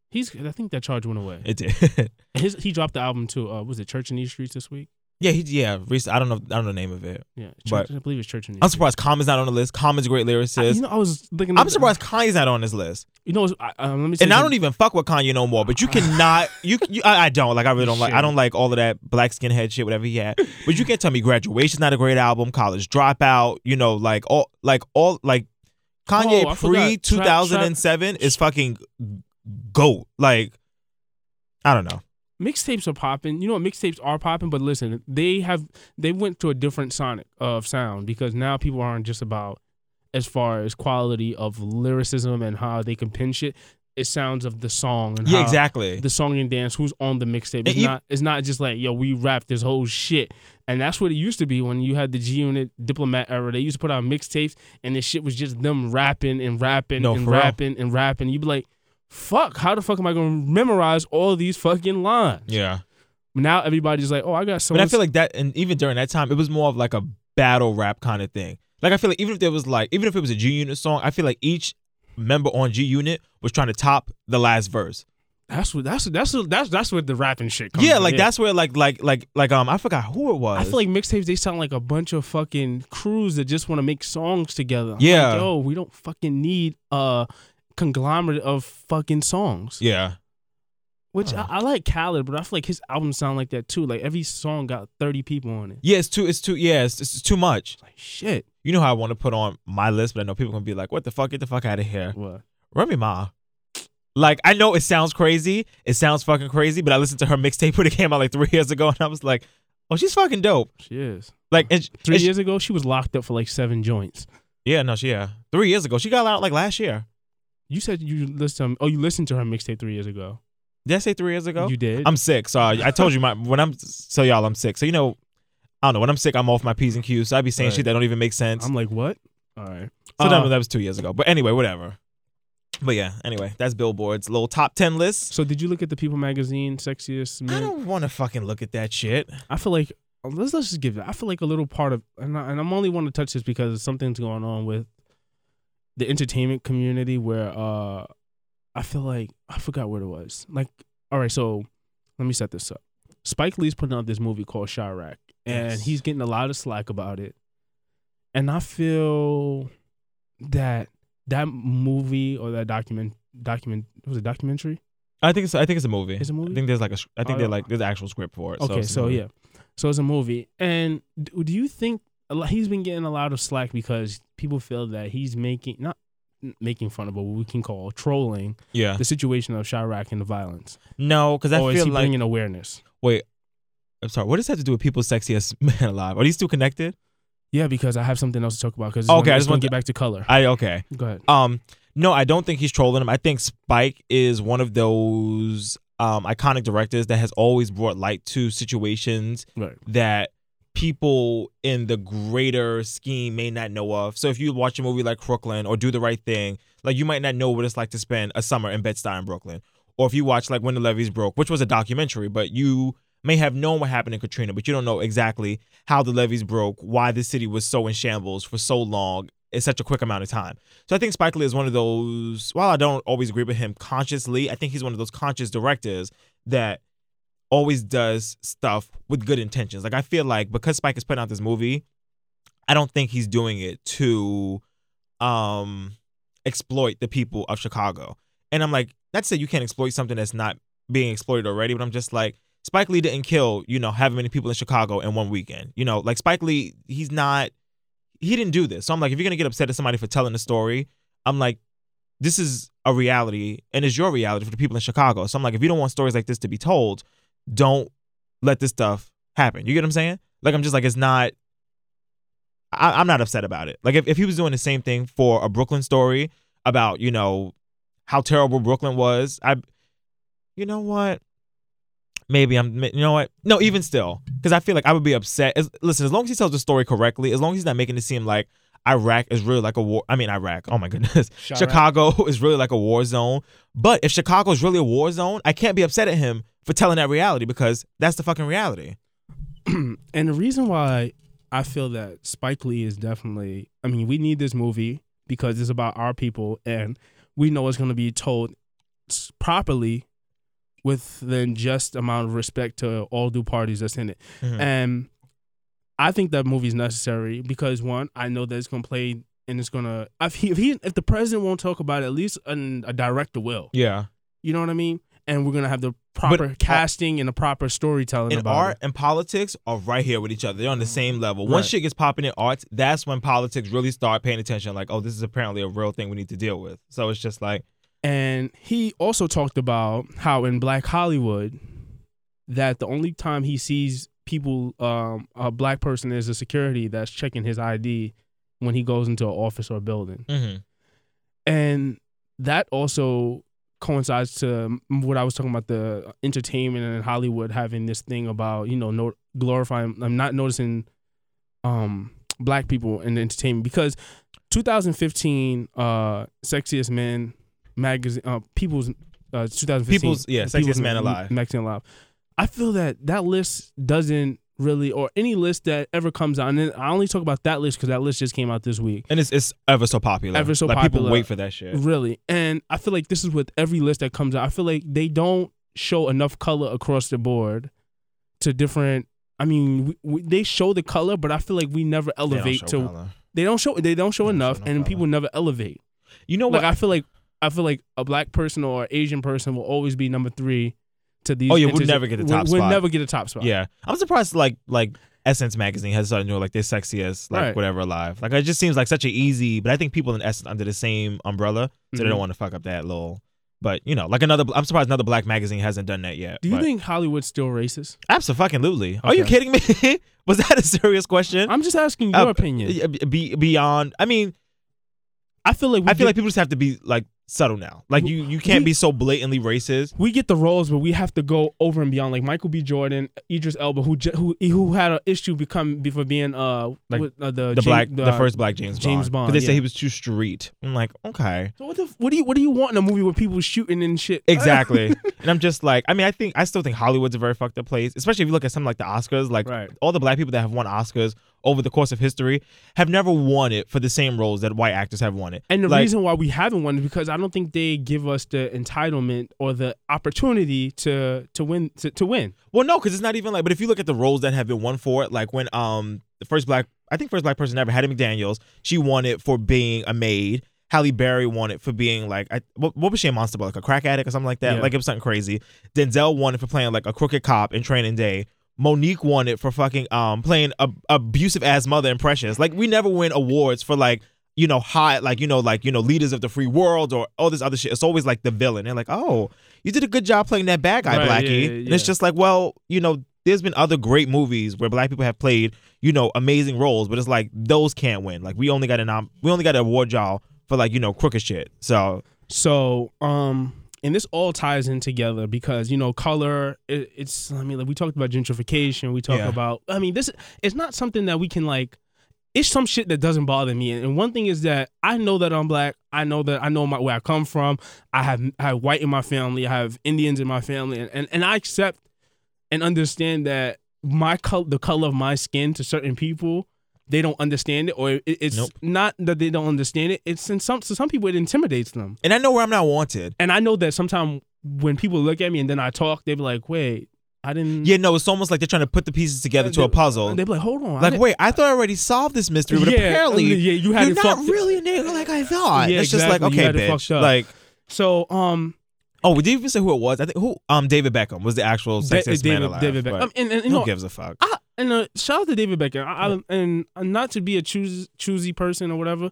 He's I think that charge went away. it did. His he dropped the album too. Uh, was it Church in these streets this week? Yeah, he yeah. Recent, I don't know. I don't know the name of it. Yeah, But- I believe it's Church. In I'm surprised Common's not on the list. Common's a great Streets. I, lyricist. you know, I was looking. I'm surprised Kanye's not on this list. You know, I, um, let me. And I don't even fuck with Kanye no more. But you cannot. You, you I, I don't like. I really don't like. I don't like all of that black skinhead shit. Whatever he had. But you can't tell me Graduation's not a great album. College Dropout. You know, like all like all like Kanye Oh, pre 2007 is fucking goat. Like I don't know. Mixtapes are popping. You know what mixtapes are popping, but listen, they have they went to a different sonic of sound because now people aren't just about as far as quality of lyricism and how they can pin shit. It sounds of the song and Yeah, how exactly. the song and dance. Who's on the mixtape? It's ev- not. It's not just like yo, we rap this whole shit, and that's what it used to be when you had the G Unit Diplomat era. They used to put out mixtapes, and this shit was just them rapping and rapping No, and for real. rapping and rapping. You'd be like, "Fuck, how the fuck am I gonna memorize all these fucking lines?" Yeah. Now everybody's like, "Oh, I got so." But I feel like that, and even during that time, it was more of like a battle rap kind of thing. Like I feel like even if there was like, even if it was a G Unit song, I feel like each member on G Unit was trying to top the last verse. that's what that's that's what that's that's what the rapping shit. Comes Yeah, in. like that's where like like like like um I forgot who it was. I feel like mixtapes they sound like a bunch of fucking crews that just want to make songs together. I'm Yeah. like, yo, we don't fucking need a conglomerate of fucking songs. yeah, Which. I, I like Khaled, but I feel like his albums sound like that too. Like every song got thirty people on it. yeah, it's too it's too yeah it's, it's too much. Like shit. You know how I want to put on my list, but I know people gonna be like, "What the fuck? Get the fuck out of here." What? Remy Ma. Like I know it sounds crazy, it sounds fucking crazy, but I listened to her mixtape when it came out like three years ago, and I was like, "Oh, she's fucking dope." She is. Like and, Three and she- years ago, she was locked up for like seven joints. yeah, no, she yeah, three years ago, she got out like last year. You said you listened. Oh, you listened to her mixtape three years ago. Did I say three years ago? You did. I'm sick, so I, I told you my when I'm so y'all I'm sick. So you know, I don't know when I'm sick, I'm off my p's and q's. So I be saying Right. shit that don't even make sense. I'm like, what? All right. so that, Uh, that was two years ago. But anyway, whatever. But yeah, anyway, that's Billboard's little top ten list. So did you look at the People magazine sexiest I don't want to fucking look at that shit. I feel like let's let's just give it. I feel like a little part of, and, I, and I'm only want to touch this because something's going on with the entertainment community where uh I feel like I forgot what it was. Like, all right, so let me set this up. Spike Lee's putting out this movie called Chi-Raq, and Yes. he's getting a lot of slack about it. And I feel that that movie or that document document was a documentary? I think it's I think it's a movie. It's a movie? I think there's like a I think Oh, there's like there's an actual script for it. Okay, a so, yeah, so it's a movie, and do you think lot, he's been getting a lot of slack because people feel that he's making not making fun of, but what we can call trolling Yeah. the situation of Chi-Raq and the violence, No, because I or is feel he like bringing awareness? wait. I'm sorry. What does that have to do with people's sexiest man alive? Are these two connected? Yeah, because I have something else to talk about. Because Okay, I just want to- get back to color. I okay. Go ahead. Um, no, I don't think he's trolling him. I think Spike is one of those um iconic directors that has always brought light to situations Right. that people in the greater scheme may not know of. So if you watch a movie like Crooklyn or Do the Right Thing, like you might not know what it's like to spend a summer in Bed-Stuy in Brooklyn. Or if you watch like When the Levees Broke, which was a documentary, but you may have known what happened in Katrina, but you don't know exactly how the levees broke, why the city was so in shambles for so long in such a quick amount of time. So I think Spike Lee is one of those. While I don't always agree with him consciously, I think he's one of those conscious directors that always does stuff with good intentions. Like I feel like because Spike is putting out this movie, I don't think he's doing it to um exploit the people of Chicago. And I'm like, not to say you can't exploit something that's not being exploited already, but I'm just like, Spike Lee didn't kill, you know, however many people in Chicago in one weekend. You know, like Spike Lee, he's not he didn't do this. So I'm like, if you're gonna get upset at somebody for telling the story, I'm like, this is a reality and it's your reality for the people in Chicago. So I'm like, if you don't want stories like this to be told, don't let this stuff happen. You get what I'm saying? Like I'm just like, it's not I, I'm not upset about it. Like if, if he was doing the same thing for a Brooklyn story about, you know, how terrible Brooklyn was, I you know what? Maybe I'm, you know what? No, even still, because I feel like I would be upset. As, listen, as long as he tells the story correctly, as long as he's not making it seem like Iraq is really like a war. I mean, Iraq. Oh my goodness. Chicago is really like a war zone. But if Chicago is really a war zone, I can't be upset at him for telling that reality because that's the fucking reality. and the reason why I feel that Spike Lee is definitely, I mean, we need this movie because it's about our people and we know it's going to be told properly with the just amount of respect to all due parties that's in it. Mhm. And I think that movie is necessary because one, I know that it's going to play and it's going to, if he, if the president won't talk about it, at least an, a director will. Yeah. You know what I mean? And we're to have the proper uh, casting and the proper storytelling And about art it. and politics are right here with each other. They're on the same level. Once shit gets popping in arts, that's when politics really start paying attention. Like, oh, this is apparently a real thing we need to deal with. So it's just like, And he also talked about how in Black Hollywood, that the only time he sees people, um, a black person is a security that's checking his ID when he goes into an office or a building. mhm. And that also coincides to what I was talking about the entertainment and Hollywood having this thing about, you know, no, glorifying, I'm not noticing um, black people in the entertainment because 2015 uh, Sexiest Men magazine, uh, People's uh, 2015. People's- yeah, Sexiest Man Alive. Magazine Alive. I feel that that list doesn't really, or any list that ever comes out, and then I only talk about that list because that list just came out this week. and it's it's ever so popular. Ever so like, People wait for that shit. Really. And I feel like this is with every list that comes out. I feel like they don't show enough color across the board to different. I mean, we, we, they show the color, but I feel like we never elevate show to. color. They don't show. They don't show They don't enough, show no and color. people never elevate. You know Like what? I feel like I feel like a black person or Asian person will always be number three to these. Oh, yeah, we'll never get the we'll- top We'll never get a top spot. Yeah, I'm surprised. Like like Essence magazine has started doing like their sexiest like Right. whatever alive. Like it just seems like such an easy. But I think people in Essence under the same umbrella, so they Mhm. don't want to fuck up that little. But you know, like another. I'm surprised another black magazine hasn't done that yet. Do you but- think Hollywood's still racist? Absolutely. Are you Okay. kidding me? Was that a serious question? I'm just asking your Uh, opinion. Be, beyond. I mean, I feel like we I feel get- like people just have to be like subtle now. Like you, you can't we- be so blatantly racist. we get the roles, but we have to go over and beyond. Like Michael B. Jordan, Idris Elba, who who who had an issue become before being uh, Like, with, uh the The James- black, the first black James Bond. James Bond, Because they say he was too street. I'm like, okay. So what the what do you what do you want in a movie with people shooting and shit? Exactly. and I'm just like, I mean, I think I still think Hollywood's a very fucked up place, especially if you look at something like the Oscars. Like Right. all the black people that have won Oscars over the course of history have never won it for the same roles that white actors have won it. And the Like, reason why we haven't won is because I don't think they give us the entitlement or the opportunity to to win to, to win. Well, no, because it's not even like. But if you look at the roles that have been won for it, like when um the first black, I think first black person ever, Hattie McDaniel's, she won it for being a maid. Halle Berry won it for being like, I, what, what was she a monster? Like a crack addict or something like that? Yeah. Like it was something crazy. Denzel won it for playing like a crooked cop in Training Day. Mo'Nique won it for fucking um playing a abusive ass mother in Precious. Like we never win awards for like you know high like you know like you know leaders of the free world or all this other shit. It's always like the villain. They're like, oh, you did a good job playing that bad guy, Right, Blackie. yeah, yeah, And it's just like, well, you know, there's been other great movies where black people have played you know amazing roles, but it's like those can't win. Like we only got a nom- we only got an award y'all for like you know crooked shit. So So, um, and this all ties in together because you know, color. It, it's. I mean, like we talked about gentrification. We talk Yeah. about. I mean, this. It's not something that we can like. It's some shit that doesn't bother me, and one thing is that I know that I'm black. I know that I know my, where I come from. I have I have white in my family. I have Indians in my family, and and, and I accept and understand that my color, the color of my skin, to certain people, they don't understand it, or it's Nope. not that they don't understand it. It's in some to some people it intimidates them. and I know where I'm not wanted. And I know that sometimes when people look at me and then I talk, they be like, "Wait, I didn't." Yeah, no, it's almost like they're trying to put the pieces together to a puzzle. They be like, "Hold on." Like, didn't- wait, I thought I already solved this mystery, but Yeah, apparently, yeah, you had you're not really a nigga like I thought. Yeah, it's just like, exactly. Okay, bitch. Like, So, um, oh, we didn't even say who it was. I think who, um, David Beckham was the actual sexiest man David, alive. David Beckham. Um, and, and, who know, gives a fuck? I, and uh, shout out to David Beckham. I, I, and uh, not to be a choose, choosy person or whatever.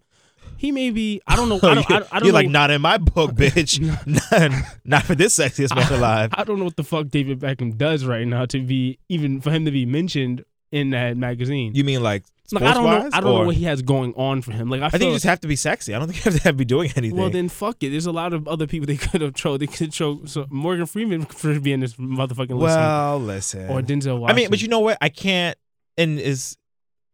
He may be. I don't know. I don't. I, I don't You're know, like, not in my book, bitch. not, not for this sexiest man alive. I don't know what the fuck David Beckham does right now to be even for him to be mentioned in that magazine. You mean like like I don't know. I don't know what he has going on for him. Like I, I think you just have to be sexy. I don't think you have to have, be doing anything. Well, then fuck it. There's a lot of other people they could have chose. They could show so Morgan Freeman for being this motherfucking well, listen. or Denzel Washington. I mean, but you know what? I can't. And it's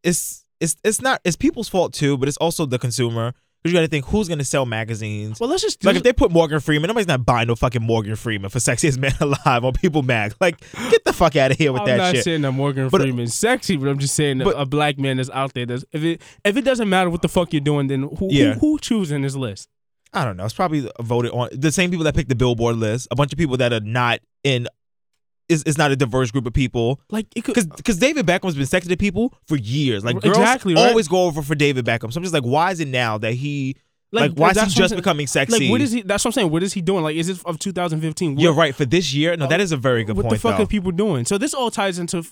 it's it's it's not it's people's fault too, but it's also the consumer. Because you got to think who's going to sell magazines. well, let's just like if they put Morgan Freeman, nobody's not buying no fucking Morgan Freeman for sexiest man alive on People Mag. Like, get the fuck out of here with I'm that shit. I'm not saying that Morgan But- uh, Freeman's sexy, but I'm just saying But- a black man that's out there. That's if it if it doesn't matter what the fuck you're doing, then who Yeah. who, who choosing this list? I don't know. It's probably voted on the same people that picked the Billboard list. A bunch of people that are not in. Is, is not a diverse group of people. Like it could. Because David Beckham's been sexy to people for years. Like girls Exactly, right? always go over for David Beckham. So I'm just like, why is it now that he like, why is he that's what I'm just becoming sexy? Like what is he? That's what I'm saying. What is he doing? Like is it of 2015? What- You're right for this year. No, that is a very good what point. What the fuck though. are people doing? So this all ties into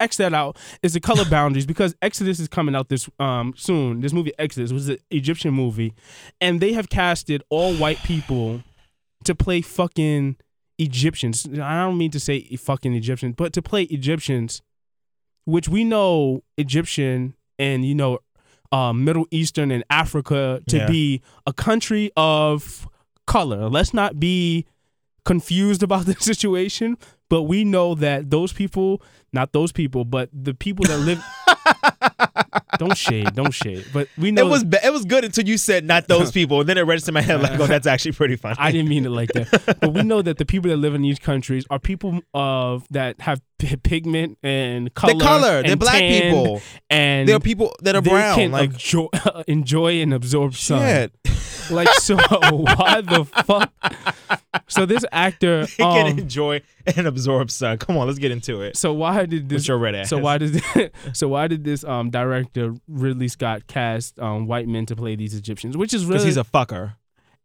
X that out is the color boundaries because Exodus is coming out this um soon. This movie Exodus was an Egyptian movie, and they have casted all white people to play fucking Egyptians. I don't mean to say fucking Egyptians, but to play Egyptians, which we know Egyptian and you know uh, Middle Eastern and Africa to Yeah. be a country of color. Let's not be confused about the situation, but we know that those people, not those people, but the people that live. don't shade, don't shade. But we know It was it was good until you said not those people, and then it registered in my head like, oh, that's actually pretty funny. I didn't mean it like that. but we know that the people that live in these countries are people of that have p- pigment and color. They're color. They're black people. and There are people that are brown. Can Like enjoy, enjoy and absorb sun. shit. Like so, why the fuck? So this actor, They can um, enjoy and absorb sun. Come on, let's get into it. so why did this? With your red ass. So why did so why did this um director Ridley Scott cast um white men to play these Egyptians? Which is really Because he's a fucker.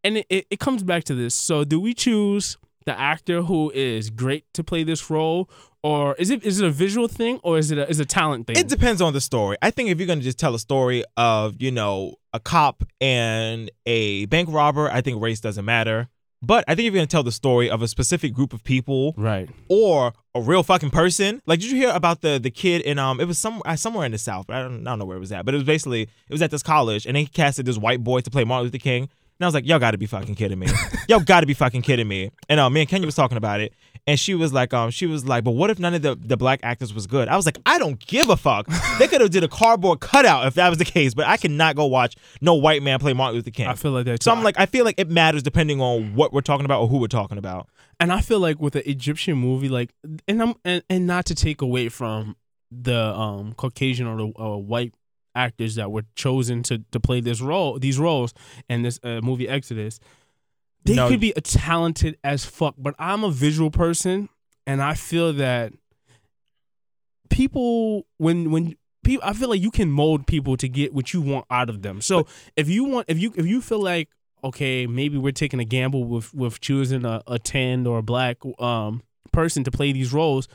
and it, it, it comes back to this. So do we choose the actor who is great to play this role, or is it is it a visual thing, or is it a, is it a talent thing? It depends on the story. I think if you're gonna just tell a story of, you know, a cop and a bank robber, I think race doesn't matter. But I think if you're gonna tell the story of a specific group of people right. or a real fucking person, like did you hear about the the kid in um it was some uh, somewhere in the south, but I don't, I don't know where it was at. But it was basically it was at this college and they casted this white boy to play Martin Luther King. And I was like, y'all gotta be fucking kidding me. y'all gotta be fucking kidding me. And um, me and Kenya was talking about it, and she was like, um, she was like, but what if none of the, the black actors was good? I was like, I don't give a fuck. they could have did a cardboard cutout if that was the case, but I cannot go watch no white man play Martin Luther King. I feel like that. so. I'm like, I feel like it matters depending on what we're talking about or who we're talking about. and I feel like with an Egyptian movie, like, and I'm and, and not to take away from the um Caucasian or the uh, white actors that were chosen to to play this role, these roles, in this uh, movie Exodus, they No. could be as talented as fuck. But I'm a visual person, and I feel that people when when people. I feel like you can mold people to get what you want out of them. So if you want, if you if you feel like okay, maybe we're taking a gamble with with choosing a, a tan or a black um person to play these roles.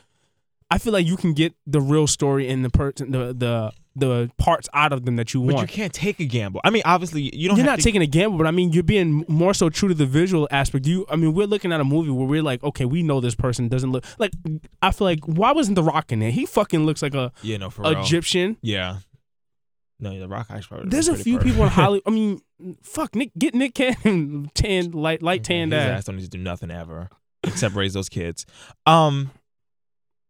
I feel like you can get the real story and the person the the the parts out of them that you But want. But you can't take a gamble. I mean, obviously, you don't. You're not to, taking a gamble, but I mean, you're being more so true to the visual aspect. You, I mean, we're looking at a movie where we're like, okay, we know this person doesn't look like. I feel like why wasn't The Rock in there? He fucking looks like a Yeah, no, for real. Egyptian. Yeah. No, the Rock actually. probably There's a few perfect. people in Hollywood. I mean, fuck, Nick, get Nick Cannon tan, light, light tan His ass don't need to do nothing ever except raise those kids. Um,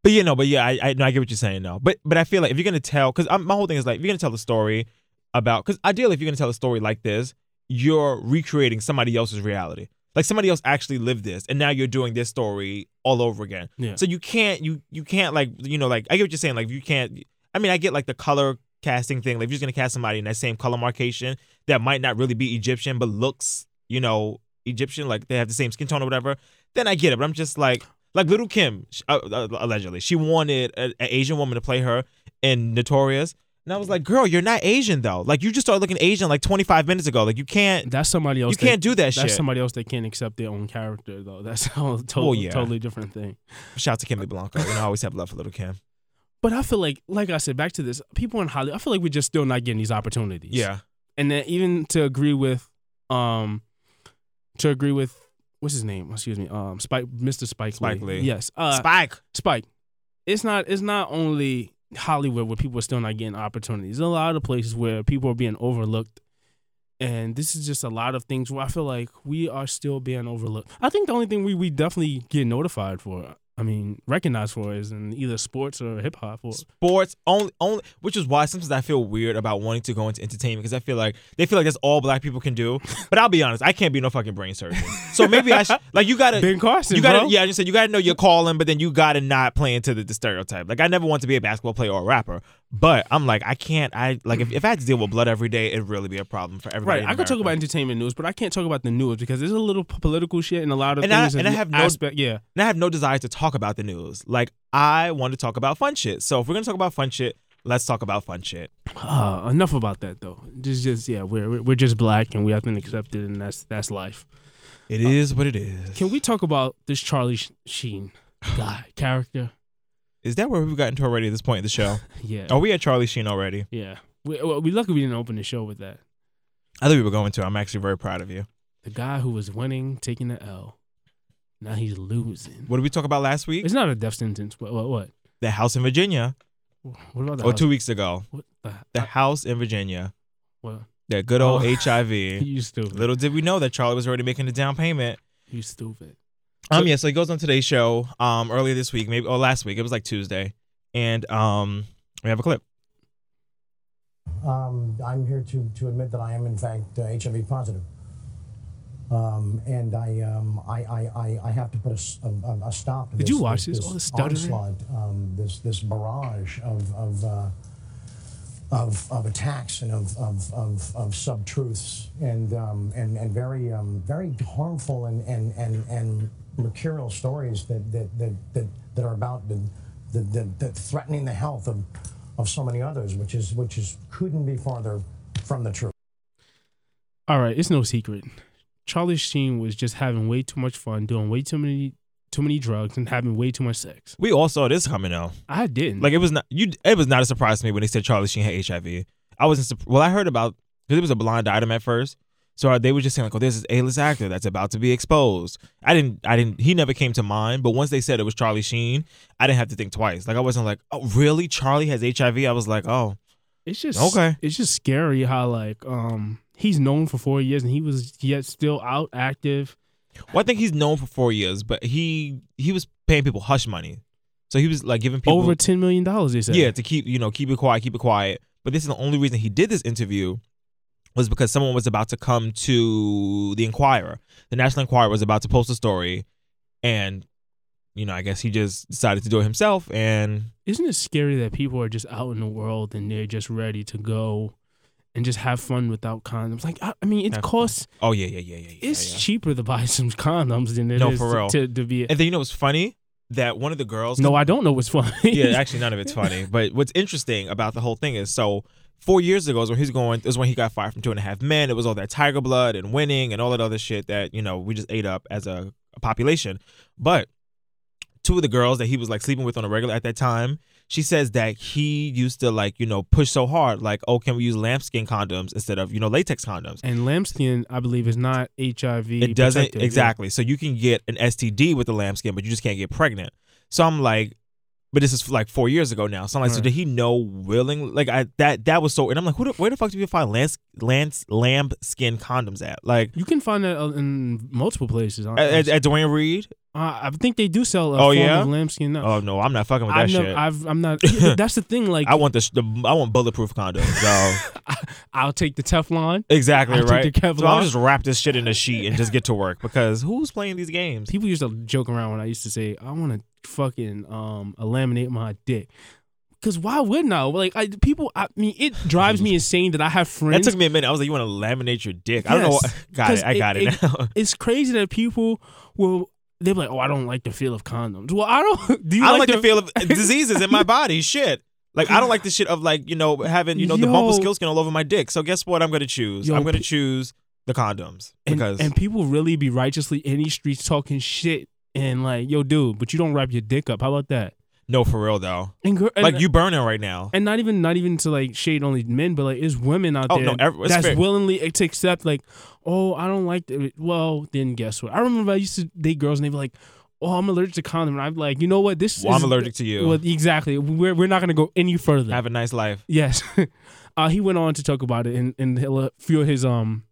but you know, but yeah, I I, no, I get what you're saying now. But but I feel like if you're gonna tell, because my whole thing is like, if you're gonna tell a story about, because ideally, if you're gonna tell a story like this, you're recreating somebody else's reality. Like somebody else actually lived this, and now you're doing this story all over again. Yeah. So you can't you you can't like you know like I get what you're saying. Like you can't. I mean, I get like the color casting thing. Like if you're just gonna cast somebody in that same color markation that might not really be Egyptian but looks you know Egyptian, like they have the same skin tone or whatever. Then I get it. But I'm just like like Lil' Kim uh, uh, allegedly she wanted an Asian woman to play her in Notorious. And I was like, girl, you're not Asian though. Like you just started looking Asian like 25 minutes ago. Like you can't. That's somebody else. You can't do that That's shit. That's somebody else that can't accept their own character, though. That's a whole to- Well, yeah. totally different thing. Shout out to Kimmy Blanco. Know, I always have love for Lil' Kim. But I feel like, like I said, back to this, people in Hollywood, I feel like we're just still not getting these opportunities. Yeah. and then even to agree with, um, to agree with what's his name? Excuse me, um, Spike, Mr. Spike, Spike Lee. Yes, uh, Spike. Spike. It's not. It's not only Hollywood where people are still not getting opportunities. There's a lot of places where people are being overlooked, and this is just a lot of things where I feel like we are still being overlooked. I think the only thing we we definitely get notified for, I mean, recognized for, is in either sports or hip hop or sports only only which is why sometimes I feel weird about wanting to go into entertainment because I feel like they feel like that's all black people can do. But I'll be honest, I can't be no fucking brain surgeon. So maybe I should like you gotta Ben Carson, you gotta bro. yeah, I just said you gotta know your calling, but then you gotta not play into the, the stereotype. Like I never want to be a basketball player or a rapper. But I'm like, I can't I like if, if I had to deal with blood every day, it'd really be a problem for everybody. Right, I could talk about entertainment news, but I can't talk about the news because there's a little p- political shit and a lot of and I, things. and I have no aspect, yeah. and I have no desire to talk about the news. Like I want to talk about fun shit. So if we're gonna talk about fun shit, let's talk about fun shit. Uh, enough about that though. Just, just yeah, we're we're- just black and we have to accept it, and that's that's life. It is what it is. Can we talk about this Charlie Sheen guy character? Is that where we've gotten to already at this point in the show? Yeah, Are we at Charlie Sheen already? yeah. We well, we lucky we didn't open the show with that. I thought we were going to. I'm actually very proud of you. The guy who was winning, taking the L, now he's losing. What did we talk about last week? It's not a death sentence. What? What? What, The house in Virginia. what about the Or house? two weeks ago. What the? The uh, house in Virginia. what? That good old Oh. HIV. You stupid. Little did we know that Charlie was already making the down payment. You stupid. Um, yeah, so he goes on today's show um earlier this week, maybe or last week. It was like Tuesday. And um we have a clip. Um, I'm here to, to admit that I am, in fact, uh, HIV positive. Um, and I, um, I, I, I, I have to put a a stop to Did this, you watch this? All the stuttering? onslaught, um, this, this barrage of, of, uh, of, of attacks and of, of, of, of sub-truths and, um, and, and very, um, very harmful and, and, and, and mercurial stories that, that, that, that, that are about the, the, the, the threatening the health of, of so many others, which is, which is, couldn't be farther from the truth. All right, it's no secret. Charlie Sheen was just having way too much fun, doing way too many too many drugs, and having way too much sex. We all saw this coming though. I didn't. Like it was not you. It was not a surprise to me when they said Charlie Sheen had HIV. I wasn't. sup- Well, I heard about because it was a blind item at first. So they were just saying like, "Oh, there's this A-list actor that's about to be exposed." I didn't. I didn't. He never came to mind. But once they said it was Charlie Sheen, I didn't have to think twice. Like I wasn't like, "Oh, really? Charlie has HIV?" I was like, "Oh, it's just Okay. It's just scary how like um he's known for four years and he was yet still out active. Well, I think he's known for four years, but he he was paying people hush money, so he was like giving people Over ten million dollars, they said. Yeah, to keep you know keep it quiet, keep it quiet. But this is the only reason he did this interview was because someone was about to come to the Enquirer. The National Enquirer was about to post a story, and you know I guess he just decided to do it himself. And Isn't it scary that people are just out in the world and they're just ready to go and just have fun without condoms? Like I, I mean, it Have fun. costs. oh yeah, yeah, yeah, yeah, yeah. It's yeah. cheaper to buy some condoms than it is No, for to- real. To, be. And then you know what's funny? that one of the girls. No, I don't know what's funny. yeah, actually, none of it's funny. But what's interesting about the whole thing is so four years ago is when he's going is when he got fired from Two and a Half Men. It was all that Tiger Blood and winning and all that other shit that you know we just ate up as a, a population. But two of the girls that he was like sleeping with on a regular at that time, she says that he used to like you know push so hard like oh can we use lambskin condoms instead of you know latex condoms. And lambskin, I believe, is not HIV. It doesn't protective, exactly. So you can get an STD with the lambskin, but you just can't get pregnant. So I'm like, but this is like four years ago now. So I'm like, so did he know willing? Like I that that was so. And I'm like, who the, where the fuck do you find lambs, lambs, lamb skin condoms at? Like You can find that uh, in multiple places. at, at, at Duane Reade? Uh, I think they do sell a Oh, form yeah? lambskin now. Oh no, I'm not fucking with that I've never, shit. I've, I'm not. that's the thing. Like, I want the, the I want bulletproof condoms. So I'll take the Teflon. exactly I'll right. the So I'll just wrap this shit in a sheet and just get to work because who's playing these games? People used to joke around when I used to say, I want to fucking um laminate my dick. Cause why wouldn't I? Like, I, people. I mean, it drives me insane that I have friends. That took me a minute. I was like, you want to laminate your dick? I don't know. Yes, What, got it. I got it, now. It's crazy that people will. They're like, oh, I don't like the feel of condoms. Well, I don't. Do you I like, like, the feel of diseases in my body. Shit. Like I don't like the shit of like you know having you know the bump skill skin all over my dick. So guess what? I'm gonna choose. Yo, I'm gonna choose the condoms and, because and people really be righteously in these streets talking shit and like, yo, dude, but you don't wrap your dick up. How about that? no, for real though. And, Like you burning right now. and not even not even to like shade only men, but like there's women out Oh, there no, every- that's fair. willingly to accept like, oh, I don't like it. Well, then guess what? I remember I used to date girls and they were like, oh, I'm allergic to condom, and I'm like, you know what? This Well, is I'm allergic to you. Well, exactly. We're we're not gonna go any further. Have a nice life. Yes. uh, he went on to talk about it in in a few of his um.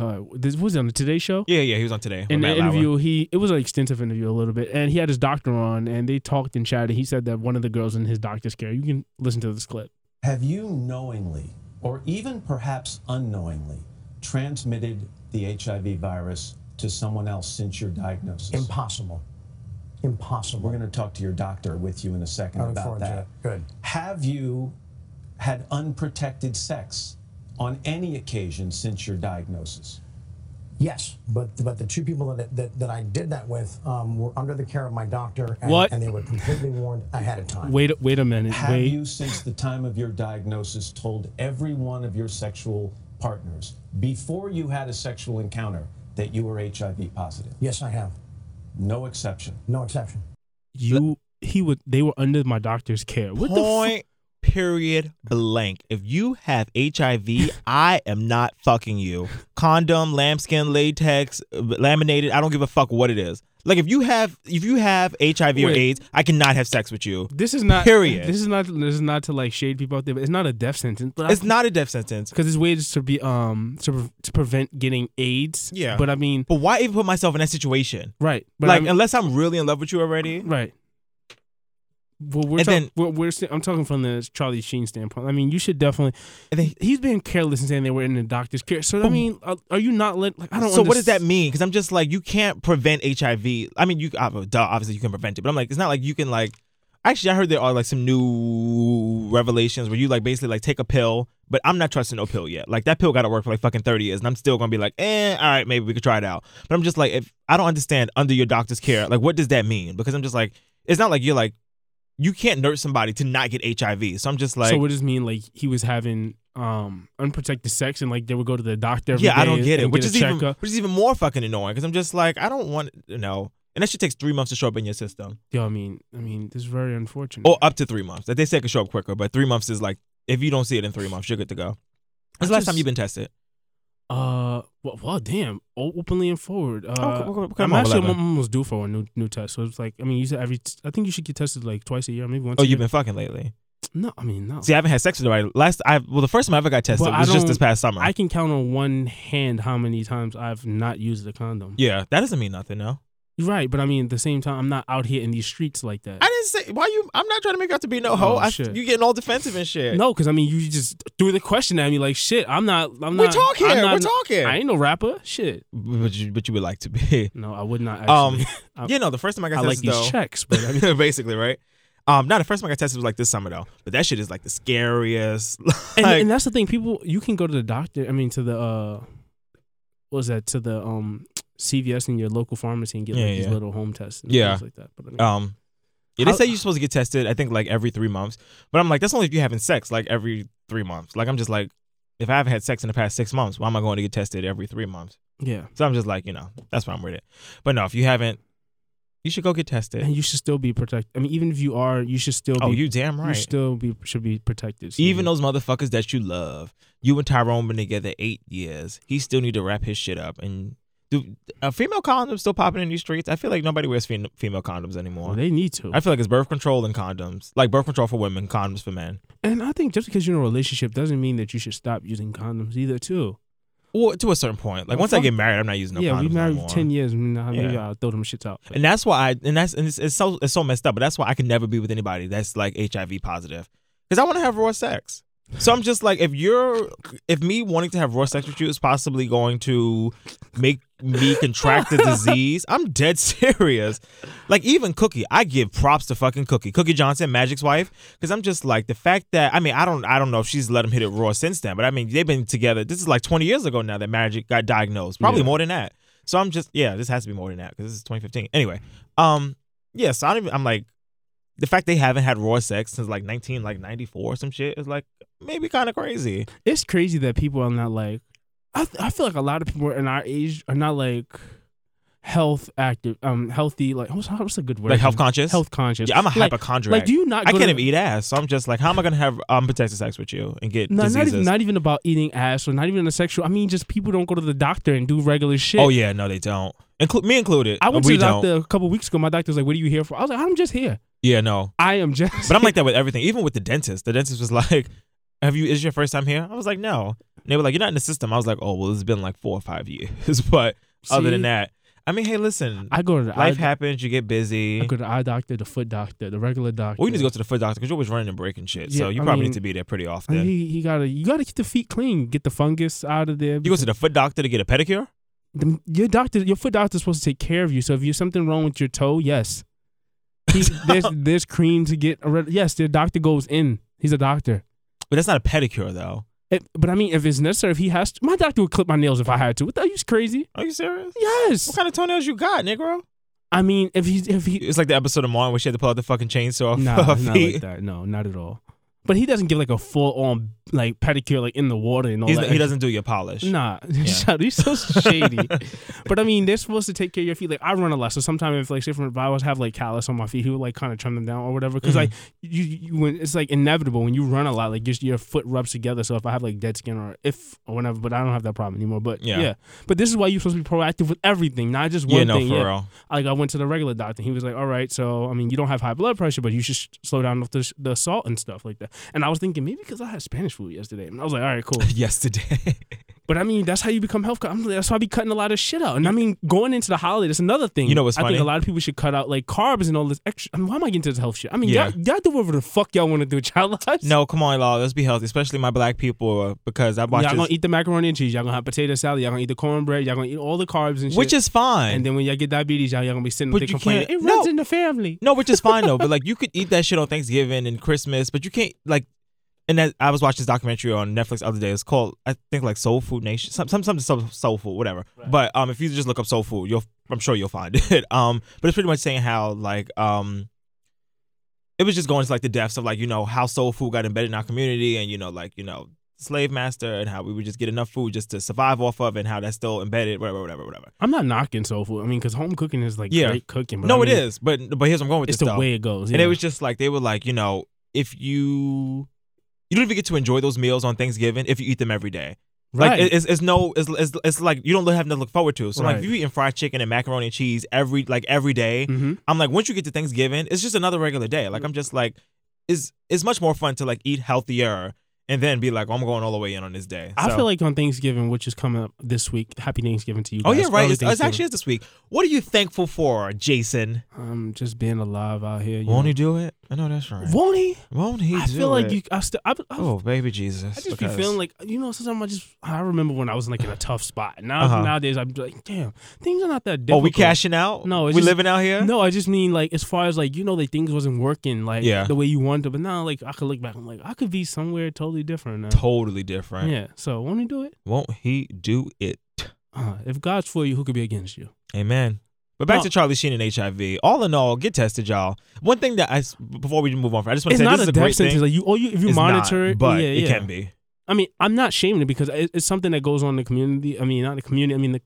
Uh, this was it on the Today Show. Yeah, yeah. He was on today. with In the Matt Lauer. interview, he it was an extensive interview a little bit, and he had his doctor on, and they talked and chatted. He said that one of the girls in his doctor's care. You can listen to this clip. Have you knowingly, or even perhaps unknowingly, transmitted the HIV virus to someone else since your diagnosis? Impossible. Impossible. We're going to talk to your doctor with you in a second I about forward that. it. Good. Have you had unprotected sex on any occasion since your diagnosis? Yes, but but the two people that that, that I did that with um, were under the care of my doctor, and, What? and they were completely warned ahead of time. Wait, wait a minute. Have wait. you, since the time of your diagnosis, told every one of your sexual partners before you had a sexual encounter that you were HIV positive? Yes, I have. No exception. No exception. you he would they were under my doctor's care. What the Point. Period. Blank. If you have HIV, I am not fucking you. Condom, lambskin, latex, laminated. I don't give a fuck what it is. Like if you have if you have HIV or AIDS, I cannot have sex with you. This is not Period. This is not this is not to like shade people out there, but it's not a death sentence. But It's not a death sentence. because it's ways to be um to, to prevent getting AIDS. Yeah. but I mean, But why even put myself in that situation? right? But like I mean, unless I'm really in love with you already. right. Well, we're, And talk- then- we're, we're st- I'm talking from the Charlie Sheen standpoint. I mean, you should definitely. And then- he's being careless in saying they were in the doctor's care. So I mean, are, are you not let? Like, I don't. So what does that mean? Because I'm just like you can't prevent HIV. I mean, you uh, obviously you can prevent it, but I'm like it's not like you can like. Actually, I heard there are like some new revelations where you like basically like take a pill, but I'm not trusting no pill yet. Like that pill got to work for like fucking 30 years, and I'm still gonna be like, eh, all right, maybe we could try it out. But I'm just like, if I don't understand under your doctor's care, like what does that mean? Because I'm just like, it's not like you're like, you can't nurse somebody to not get HIV. So I'm just like, so what does it mean? Like he was having um unprotected sex and like they would go to the doctor. Every yeah, I don't get it, which a is even checkup. which is even more fucking annoying because I'm just like, I don't want you know, and that shit takes three months to show up in your system, Yeah, I mean, I mean, this is very unfortunate. or up to three months. That they say it could show up quicker, but three months is like if you don't see it in three months, you're good to go. When's the last time you've been tested? Uh, well, well damn, openly and forward. Uh, Oh, I'm actually. I'm almost due for a new new test. So it's like, I mean, you said every. I think you should get tested like twice a year, maybe once. Oh, you've year. been fucking lately. No, I mean, no. See, I haven't had sex with anybody. Last, I well, the first time I ever got tested But was just this past summer. I can count on one hand how many times I've not used a condom. yeah, that doesn't mean nothing, no. Right, but I mean, at the same time, I'm not out here in these streets like that. I didn't say why you. I'm not trying to make out to be no hoe. Oh, I, you getting all defensive and shit. No, because I mean, you just threw the question at me like shit. I'm not. I'm we not. talk here. Not- We're talking. I ain't no rapper. Shit. but you, but you would like to be. No, I would not. Um, Actually. I- yeah, no. The first time I got I like tested, these though, checks, but I mean, basically, right? Um, not the first time I got tested was like this summer though, but that shit is like the scariest. and, and that's the thing. People, you can go to the doctor. I mean, to the uh, what was that? To the um CVS and your local pharmacy and get Yeah, like these yeah. little home tests. And Yeah. things like that. But um, Yeah, they How- say you're supposed to get tested. I think like every three months, but I'm like, that's only if you're having sex like every three months. Like I'm just like, if I haven't had sex in the past six months, why am I going to get tested every three months? Yeah. So I'm just like, you know, that's why I'm with it. But no, if you haven't, you should go get tested. And you should still be protected. I mean, even if you are, you should still. Oh, be, you damn You right. still be should be protected. So Even those motherfuckers that you love, you and Tyrone been together eight years. He still need to wrap his shit up. And do uh, female condoms still popping in these streets? I feel like nobody wears fem- female condoms anymore. Well, they need to. I feel like it's birth control and condoms, like birth control for women, condoms for men. And I think just because you're in a relationship doesn't mean that you should stop using condoms either, too. Well, to a certain point. Like Well, once I get married, I'm not using no yeah, condoms we married no ten years. and now maybe Yeah. I'll throw them shits out. And that's why I and that's and it's, it's so it's so messed up. But that's why I can never be with anybody that's like HIV positive because I want to have raw sex. So I'm just like, if you're, if me wanting to have raw sex with you is possibly going to make me contract the disease, I'm dead serious. Like even Cookie, I give props to fucking Cookie, Cookie Johnson, Magic's wife, because I'm just like the fact that I mean I don't I don't know if she's let him hit it raw since then, but I mean they've been together. This is like 20 years ago now that Magic got diagnosed, probably Yeah. more than that. So I'm just yeah, this has to be more than that because this is 2015. Anyway, um, yeah, so I don't even, I'm like the fact they haven't had raw sex since like 19 like 94 or some shit is like maybe kind of crazy. It's crazy that people are not like. I I feel like a lot of people in our age are not like health active, um, healthy. Like what's, what's a good word? Like health conscious? Health conscious. Yeah, I'm a Like- hypochondriac. Like, do you not? I can't to- even eat ass, so I'm just like, how am I gonna have unprotected sex with you and get No, not diseases? even, not even about eating ass or not even a sexual. I mean, just people don't go to the doctor and do regular shit. oh yeah, no, they don't. Inclu- me included. I went we to the don't. doctor a couple weeks ago. My doctor was like, "What are you here for?" I was like, "I'm just here. Yeah, no. I am just." But I'm like that with everything. Even with the dentist, the dentist was like, "Have you? Is your first time here?" I was like, "No." And they were like, "You're not in the system." I was like, "Oh, well, it's been like four or five years." but other than that, I mean, hey, listen. I go to the life eye, happens. You get busy. I go to the eye doctor, the foot doctor, the regular doctor. Well, you need to go to the foot doctor because you're always running and breaking shit. so you I probably mean- need to be there pretty I often. mean, he, he gotta you gotta keep the feet clean, get the fungus out of there. you go to the foot doctor to get a pedicure. The- your doctor, your foot doctor is supposed to take care of you. So if you're something wrong with your toe, yes, he, there's there's cream to get. Yes, the doctor goes in. He's a doctor. But that's not a pedicure though. It- but I mean, if it's necessary, if he has to, my doctor would clip my nails if I had to. What the? Are you crazy? Are you serious? Yes. What kind of toenails you got, Negro? I mean, if he's if he It's like the episode of Martin where she had to pull out the fucking chainsaw nah, not like that. No, not at all. But he doesn't give like a full on like pedicure like in the water and all He's, that. he doesn't do your polish. Nah, shut. He's so shady. but I mean, they're supposed to take care of your feet. Like I run a lot, so sometimes if like say if I was have like callus on my feet, he would like kind of trim them down or whatever. Because like mm-hmm. you, you, when it's like inevitable when you run a lot, like just your foot rubs together. So if I have like dead skin or if or whatever, but I don't have that problem anymore. But Yeah. yeah, but this is why you're supposed to be proactive with everything, not just one Yeah, no, thing. for yeah. real. Like I went to the regular doctor. He was like, "All right, so I mean, you don't have high blood pressure, but you should slow down with the, the salt and stuff like that." And I was thinking maybe because I had Spanish food yesterday, and I was like, "All right, cool." Yesterday. But I mean, that's how you become health. I'm, that's why I be cutting a lot of shit out. And I mean, going into the holiday, that's another thing. You know what's I funny? think a lot of people should cut out like carbs and all this extra. I mean, why am I getting to this health shit? I mean, Yeah. y'all, y'all do whatever the fuck y'all want to do with y'all lives. no, come on, Law. Let's be healthy, especially my black people, uh, because I watch Y'all this, gonna eat the macaroni and cheese. Y'all gonna have potato salad. Y'all gonna eat the cornbread. Y'all gonna eat all the carbs and shit. which is fine. And then when y'all get diabetes, y'all, y'all gonna be sitting But there you complaining. can't- It runs no. in the family. No, which is fine though. But like, you could eat that shit on Thanksgiving and Christmas, but you can't like. And I was watching this documentary on Netflix the other day. It's called I think like Soul Food Nation, some some something soul, soul food, whatever. But um, if you just look up soul food, you'll I'm sure you'll find it. Um, but it's pretty much saying how like um, it was just going to like the depths of like you know how soul food got embedded in our community and you know like you know slave master and how we would just get enough food just to survive off of and how that's still embedded whatever whatever whatever. I'm not knocking soul food. I mean, because home cooking is like Yeah. great cooking. But no, I mean, it is. But but here's what I'm going with It's the though. way it goes. And it was just like they were like, you know, if you you don't even get to enjoy those meals on Thanksgiving if you eat them every day. Like Right. it- it's, it's no it's, it's, it's like you don't have nothing to look forward to. So like if you eating fried chicken and macaroni and cheese every like every day, Mhm. I'm like once you get to Thanksgiving, it's just another regular day. Like I'm just like is it's much more fun to like eat healthier and then be like, oh, I'm going all the way in on this day. I feel like on Thanksgiving, which is coming up this week, Happy Thanksgiving to you. Oh guys. yeah, right. It's, it's actually is this week. What are you thankful for, Jason? um just being alive out here. you Won't know. he do it? I know that's right. Won't he? Won't he? I feel like it? you. I still. I, I, Oh, baby Jesus! I just because- be feeling like you know. Sometimes I just. I remember when I was like in a tough spot. Now Uh-huh. nowadays I'm like, damn, things are not that different. Oh, we cashing out? No, it's we just- living out here? No, I just mean like as far as like you know, like things wasn't working like Yeah. the way you wanted. to. But now, like I could look back. I'm like, I could be somewhere totally different now. Totally different. Yeah. So won't he do it? Won't he do it? Uh, if God's for you, who could be against you? Amen. But back No. to Charlie Sheen and HIV. All in all, get tested, y'all. One thing that I before we move on, for I just want to say not this is a a death great sentence. thing. Like you, you, if you It's monitor not, it, but yeah, it yeah. can be. I mean, I'm not shaming it because it's something that goes on in the community. I mean, not the community. I mean, the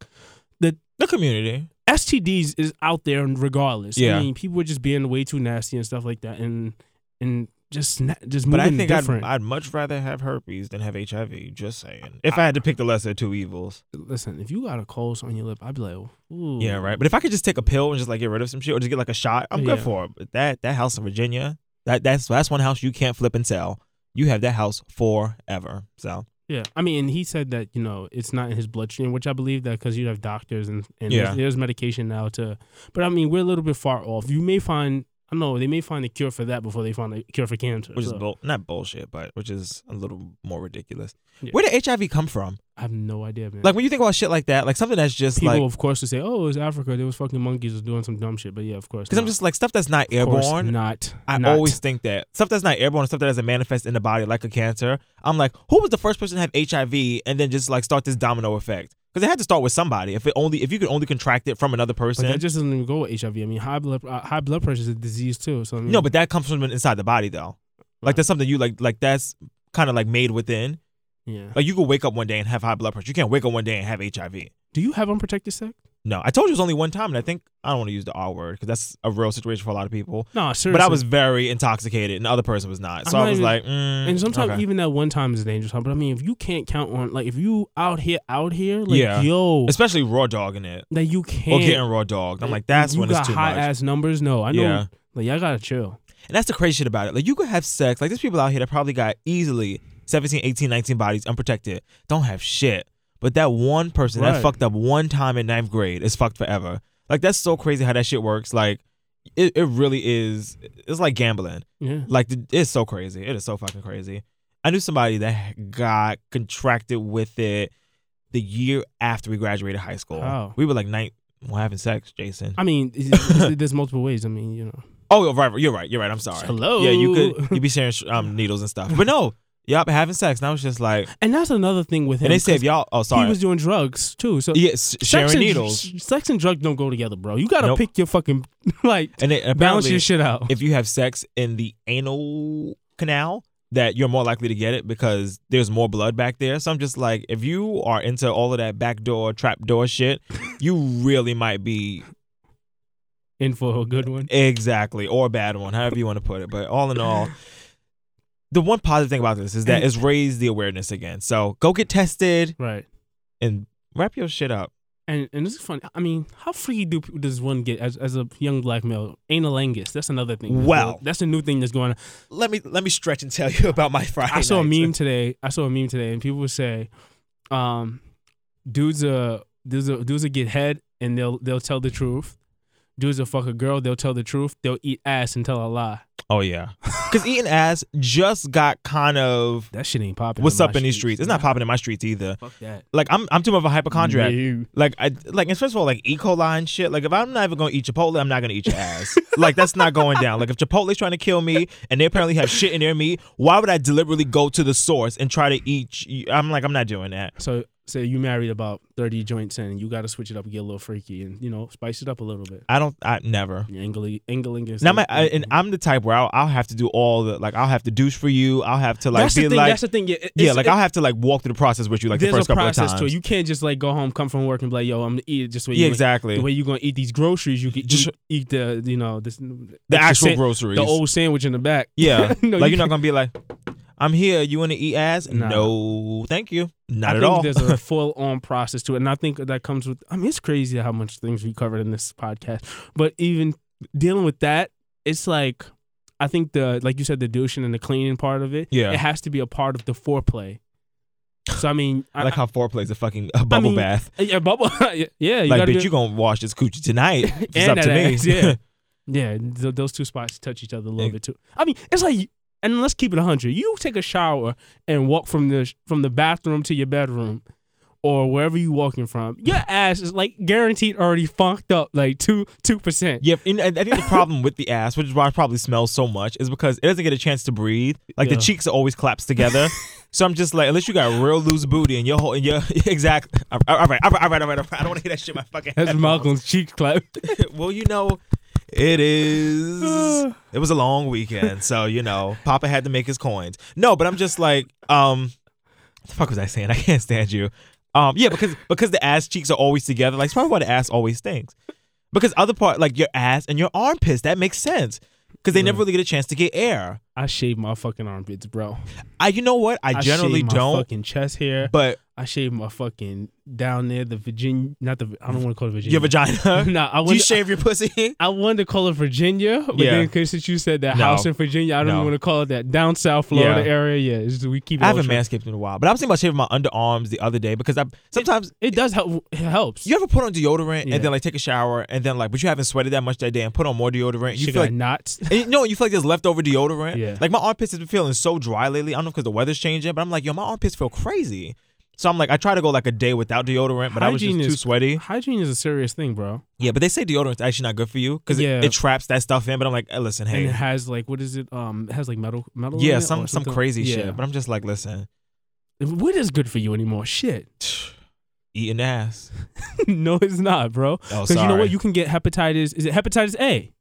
the The community. STDs is out there regardless. Yeah. I mean, people are just being way too nasty and stuff like that, and and just na- just But I think I'd, different. I'd much rather have herpes than have HIV. Just saying. If I had to pick the lesser of two evils. Listen, if you got a cold on your lip, I'd be like, Ooh. Yeah, right. But if I could just take a pill and just like get rid of some shit or just get like a shot, I'm good for it. But that that house in Virginia, that that's that's one house you can't flip and sell. You have that house forever. So Yeah, I mean, he said that you know it's not in his bloodstream, which I believe that because you have doctors and and Yeah. there's, there's medication now to. But I mean, we're a little bit far off. You may find I don't know they may find a cure for that before they find a cure for cancer. which is bull, not bullshit, but which is a little more ridiculous. Yeah. Where did HIV come from? I have no idea, man. Like when you think about shit like that, like something that's just people, like of course, would say, "Oh, it was Africa. There was fucking monkeys was doing some dumb shit." But yeah, of course. because I'm just like stuff that's not Of airborne. not. I not. always think that stuff that's not airborne, stuff that doesn't manifest in the body like a cancer. I'm like, who was the first person to have HIV and then just like start this domino effect? Because it had to start with somebody. If it only if you could only contract it from another But person. that just doesn't even go with HIV. I mean, high blood uh, high blood pressure is a disease too. So I mean, no, but that comes from inside the body though. Like that's something you like like that's kind of like made within. yeah. Like you could wake up one day and have high blood pressure. You can't wake up one day and have HIV. Do you have unprotected sex? No, I told you it was only one time, and I think I don't want to use the R word because that's a real situation for a lot of people. No, seriously. But I was very intoxicated, and the other person was not. So I'm I was even- like, mm, and sometimes okay. even that one time is a dangerous time. But I mean, if you can't count on like if you out here out here like yeah, yo especially raw dogging it that you can't getting raw dogged. I'm like, that's you when got it's too high much. ass numbers. No, I know. Yeah. Like y'all gotta chill. And that's the crazy shit about it. Like you could have sex. Like there's people out here that probably got easily 17, 18, 19 bodies unprotected. Don't have shit. But that one person that fucked up one time in ninth grade is fucked forever. Like that's so crazy how that shit works. Like it, it really is. It's like gambling. Yeah. Like it's so crazy. It is so fucking crazy. I knew somebody that got contracted with it the year after we graduated high school. How? We were like night well, having sex, Jason. I mean, it's- it's- there's multiple ways. I mean, you know. Oh, right, right, you're right. You're right. I'm sorry. Hello. Yeah, you could you be sharing um, needles and stuff, but no, been having sex. And I was just like, And that's another thing with him. and they said y'all. Oh, sorry. He was doing drugs too. So yeah, sex sharing and- needles. sex and drugs don't go together, bro. You gotta Nope. pick your fucking like And it, balance your shit out. If you have sex in the anal canal, that you're more likely to get it because there's more blood back there. So I'm just like, if you are into all of that backdoor, trapdoor shit, you really might be In for a good one. Exactly, or a bad one, however you want to put it. But all in all, the one positive thing about this is that mm. it's raised the awareness again. So go get tested Right. and wrap your shit up. And and this is funny. I mean, how free do does one get as as a young black male? Anilingus. That's another thing. Well. that's a new thing that's going on. Let me let me stretch and tell you about my Friday. I saw a meme today. I saw a meme today, and people would say, um, "Dudes are dudes are, dudes will get head, and they'll they'll tell the truth. Dudes will fuck a girl, they'll tell the truth. They'll eat ass and tell a lie. Oh yeah, because eating ass just got kind of That shit ain't popping. what's in up in these streets. It's not popping in my streets either. Fuck that. Like I'm I'm too much of a hypochondriac. No. Like I like and first of all like E. coli and shit. Like if I'm not even gonna eat Chipotle, I'm not gonna eat your ass. like that's not going down. Like if Chipotle's trying to kill me and they apparently have shit in their meat, why would I deliberately go to the source and try to eat? you- I'm like I'm not doing that. So say you married about thirty joints and you got to switch it up, and get a little freaky, and you know spice it up a little bit. I don't. I never. Angling, angling is. Now, my, I, and I'm the type where I'll, I'll have to do all the like. I'll have to douche for you. I'll have to like that's be the thing. like that's the thing. Yeah, yeah, like it- I'll have to like walk through the process with you like the first couple of times. to it. You can't just like go home, come from work, and be like, "Yo, I'm gonna eat it just the way Yeah, exactly. the way you gonna eat these groceries. You can Just- eat, eat the you know this the actual sa- groceries. the old sandwich in the back. Yeah, No, like you you're can't- gonna be like, I'm here. You want to eat ass? Nah. No, thank you. Not I at think all. There's a full on process to it, and I think that comes with. I mean, it's crazy how much things we covered in this podcast, but even dealing with that, it's like. I think the like you said the douching and the cleaning part of it, Yeah. it has to be a part of the foreplay. So I mean, I I like how foreplay is a fucking a bubble mean, bath. Yeah, bubble. yeah, you like, bitch, you gonna wash this coochie tonight? It's up to that me. yeah, yeah. th- those two spots touch each other a little bit too. I mean, it's like, and let's keep it hundred. You take a shower and walk from the from the bathroom to your bedroom, or wherever you walking from, your ass is like guaranteed already funked up like two two percent. Yeah, and I think the problem with the ass, which is why it probably smells so much, is because it doesn't get a chance to breathe. Like Yeah. the cheeks are always collapsed together. so I'm just like, unless you got real loose booty and your whole, and your exactly. All right, all right, all right, all right, all right. I don't want to hear that shit. in My fucking. That's headphones. Malcolm's cheek clap. well, you know, it is. It was a long weekend, so you know, Papa had to make his coins. No, but I'm just like, um, what the fuck was I saying? I can't stand you. Um, yeah, because because the ass cheeks are always together. Like, it's probably why the ass always stinks. Because other part, like your ass and your armpits, that makes sense. Because they never really get a chance to get air. I shave my fucking armpits, bro. I, you know what? I generally shave my don't. fucking chest hair, But I shave my fucking down there the Virginia, not the I don't want to call it Virginia. your vagina. nah, I Do you wanted, shave your pussy? I wanted to call it Virginia, but Yeah. then because since you said that No. house in Virginia, I don't No. want to call it that down south Florida Yeah. area. Yeah, it's just, we keep. It I haven't manscaped in a while, but I was thinking about shaving my underarms the other day because I sometimes It does help. It helps. You ever put on deodorant Yeah. and then like take a shower and then like, but you haven't sweated that much that day and put on more deodorant? You Shit feel got like knots. and you know you feel like there's leftover deodorant. Yeah. Like my armpits have been feeling so dry lately. I don't know because the weather's changing, but I'm like, yo, my armpits feel crazy. So I'm like, I try to go like a day without deodorant, but I was just Hygiene too sweaty. Hygiene is a serious thing, bro. Yeah, but they say deodorant's actually not good for you because Yeah. it, it traps that stuff in. But I'm like, eh, listen, And hey, it has like what is it? Um, it has like metal, metal. in yeah, it some or some something? crazy yeah. shit. But I'm just like, listen, What is good for you anymore? Shit. eating ass. no, it's not, bro. Oh, Because you know what? You can get hepatitis. Is it hepatitis A?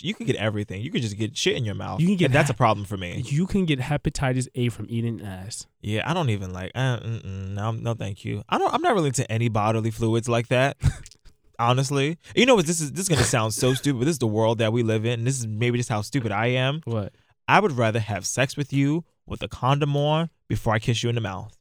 You can get everything. You could just get shit in your mouth. You can get that's a problem for me. You can get hepatitis A from eating ass. Yeah, I don't even like. Uh, no, no, thank you. I don't. I'm not really into any bodily fluids like that. honestly, you know what? This is this is gonna sound so stupid. But this is the world that we live in. And this is maybe just how stupid I am. What? I would rather have sex with you with a condom on before I kiss you in the mouth.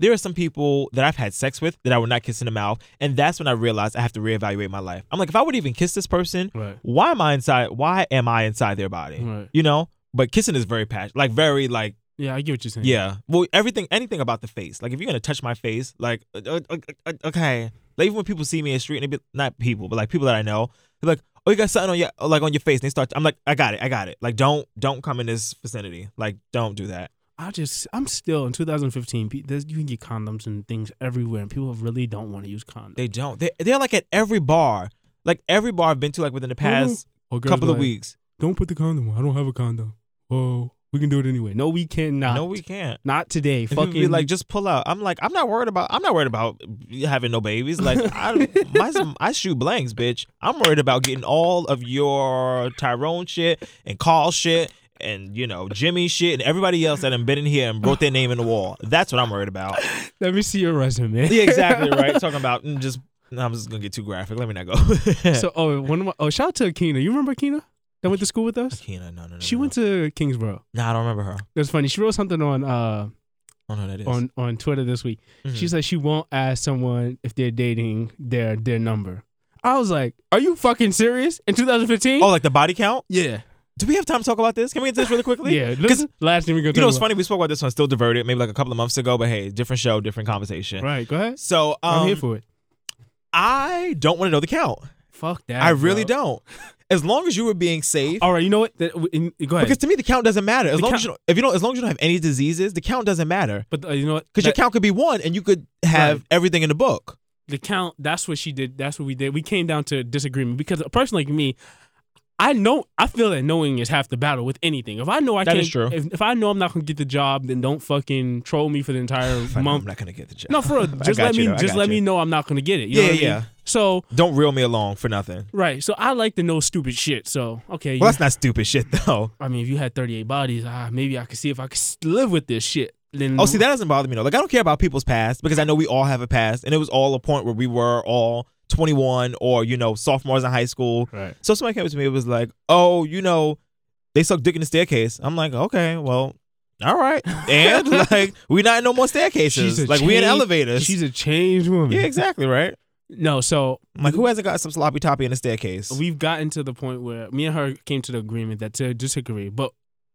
There are some people that I've had sex with that I would not kiss in the mouth, and that's when I realized I have to reevaluate my life. I'm like, if I would even kiss this person, Right. why am I inside? Why am I inside their body? Right. You know. But kissing is very passionate, like very like Yeah, I get what you're saying. yeah. Well, everything, anything about the face. Like if you're gonna touch my face, like uh, uh, uh, okay. Like even when people see me in the street, and they be not people, but like people that I know, they're like, "Oh, you got something on your like on your face." And they start. I'm like, "I got it, I got it." Like don't don't come in this vicinity. Like don't do that. I just, I'm still in 2015. you can get condoms and things everywhere, and people really don't want to use condoms. They don't. They they're like at every bar. Like every bar I've been to, like within the past oh, girls couple of like, weeks. Don't put the condom on. I don't have a condom. Oh, we can do it anyway. No, we cannot. No, we can't. Not today. People Fucking be like, just pull out. I'm like, I'm not worried about. I'm not worried about having no babies. Like, I, my, I shoot blanks, bitch. I'm worried about getting all of your Tyrone shit and Carl shit and you know Jimmy shit and everybody else that have been in here and wrote their name in the wall. That's what I'm worried about. Let me see your resume. Yeah, exactly right. Talking about mm, just. no, I'm just gonna get too graphic. Let me not go. so, oh, one of my, oh, shout out to Akina. You remember Akina that went to school with us? Akina, no, no, no. She no. went to Kingsborough. Nah, I don't remember her. It was funny. She wrote something on uh I don't know who that is. on on Twitter this week. Mhm. She said she won't ask someone if they're dating their their number. I was like, "Are you fucking serious?" In 2015? oh, like the body count? yeah, Do we have time to talk about this? Can we get to this really quickly? yeah. Because last thing we gonna You know, it's about. funny. We spoke about this one, still diverted, maybe like a couple of months ago. But hey, different show, different conversation. Right, go ahead. So um, I'm here for it. I don't want to know the count. Fuck that. I really bro. don't. As long as you were being safe. All right, you know what? That- in- Go ahead. Because to me, the count doesn't matter. As The long count- as you don't, if you don't, as long as you don't have any diseases, the count doesn't matter. but uh, you know what? Because your count could be one, and you could have Right. everything in the book. the count. That's what she did. That's what we did. We came down to disagreement because a person like me, I know. I feel that knowing is half the battle with anything. If I know I That can't, is true. If, if I know I'm not gonna get the job, then don't fucking troll me for the entire If I know month. I'm not gonna get the job. No, for real. Just let you, me though. Just let you. me know I'm not gonna get it. You know Yeah, I yeah, mean? So Don't reel me along for nothing. right. So I like to know stupid shit. So okay. Well, you- that's not stupid shit though. I mean, if you had 38 bodies, ah, maybe I could see if I could live with this shit. Then Oh, see, that doesn't bother me though. Like, I don't care about people's past because I know we all have a past, and it was all a point where we were all 21 or you know sophomores in high school. Right. So somebody came up to me, it was like, "Oh, you know, they suck dick in the staircase." I'm like, "Okay, well, all right." And like, we're not in no more staircases. a Like, we in elevators. She's a changed woman. yeah, exactly right. No, so I'm like, who hasn't got some sloppy toppy in the staircase? we've gotten to the point where me and her came to the agreement that to disagree, but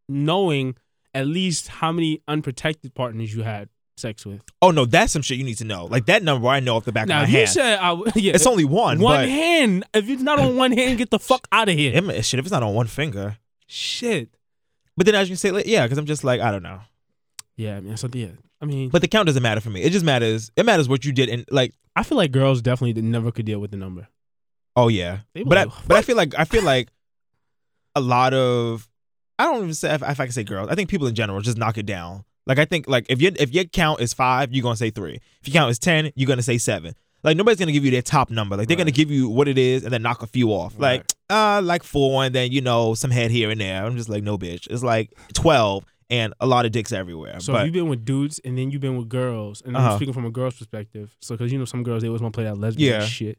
knowing at least how many unprotected partners you had sex with. oh no, that's some shit you need to know. Like that number, I know off the back Now, of my you hand. said, I, yeah, it's only one. one but hand. If it's not on one hand, get the fuck out of here. It- shit, if it's not on one finger. Shit. But then as you can say, like, yeah, because I'm just like, I don't know. Yeah, man. So yeah, I mean, But the count doesn't matter for me. It just matters. It matters what you did and like. I feel like girls definitely never could deal with the number. Oh yeah, but I, will. but I feel like I feel like a lot of I don't even say if, if I can say girls. I think people in general just knock it down. Like I think like if your if your count is five, you're gonna say three. If your count is ten, you're gonna say seven. Like nobody's gonna give you their top number. Like they're gonna give you what it is and then knock a few off. Like uh like four and then you know some head here and there. I'm just like no bitch. It's like twelve and a lot of dicks everywhere. So but you've been with dudes and then you've been with girls, and I'm Uh-huh. speaking from a girl's perspective. So because you know some girls they always want to play that lesbian Yeah. shit.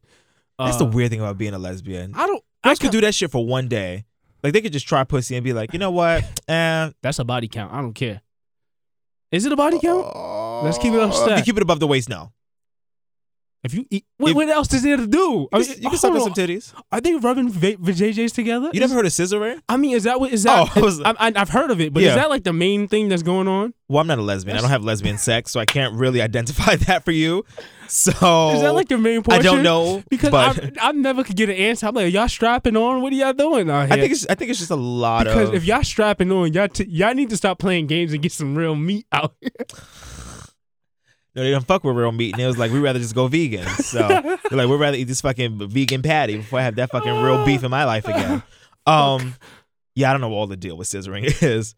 that's the Uh, weird thing about being a lesbian. I don't. Girls could do that shit for one day. Like they could just try pussy and be like, you know what? Eh, That's a body count. I don't care. Is it a body count? Let's keep it up. Uh, if you keep it above the waist, no. If you eat, what, If- what else is there to do? I You mean, can, you can suck on some titties. Are they rubbing va- vajayjays together? You never heard of scissoring? I mean, is that what is that? Oh, I was- I, I, I've heard of it, but Yeah. is that like the main thing that's going on? Well, I'm not a lesbian. I don't have lesbian sex, so I can't really identify that for you. So is that like the main point? I don't know because I, I never could get an answer. I'm like, y'all strapping on? What are y'all doing out here? I think it's I think it's just a lot because of if y'all strapping on, y'all t- y'all need to stop playing games and get some real meat out. here. no, they don't fuck with real meat, and it was like we'd rather just go vegan. So they're like we'd rather eat this fucking vegan patty before I have that fucking real beef in my life again. Um, yeah, I don't know what all the deal with scissoring is.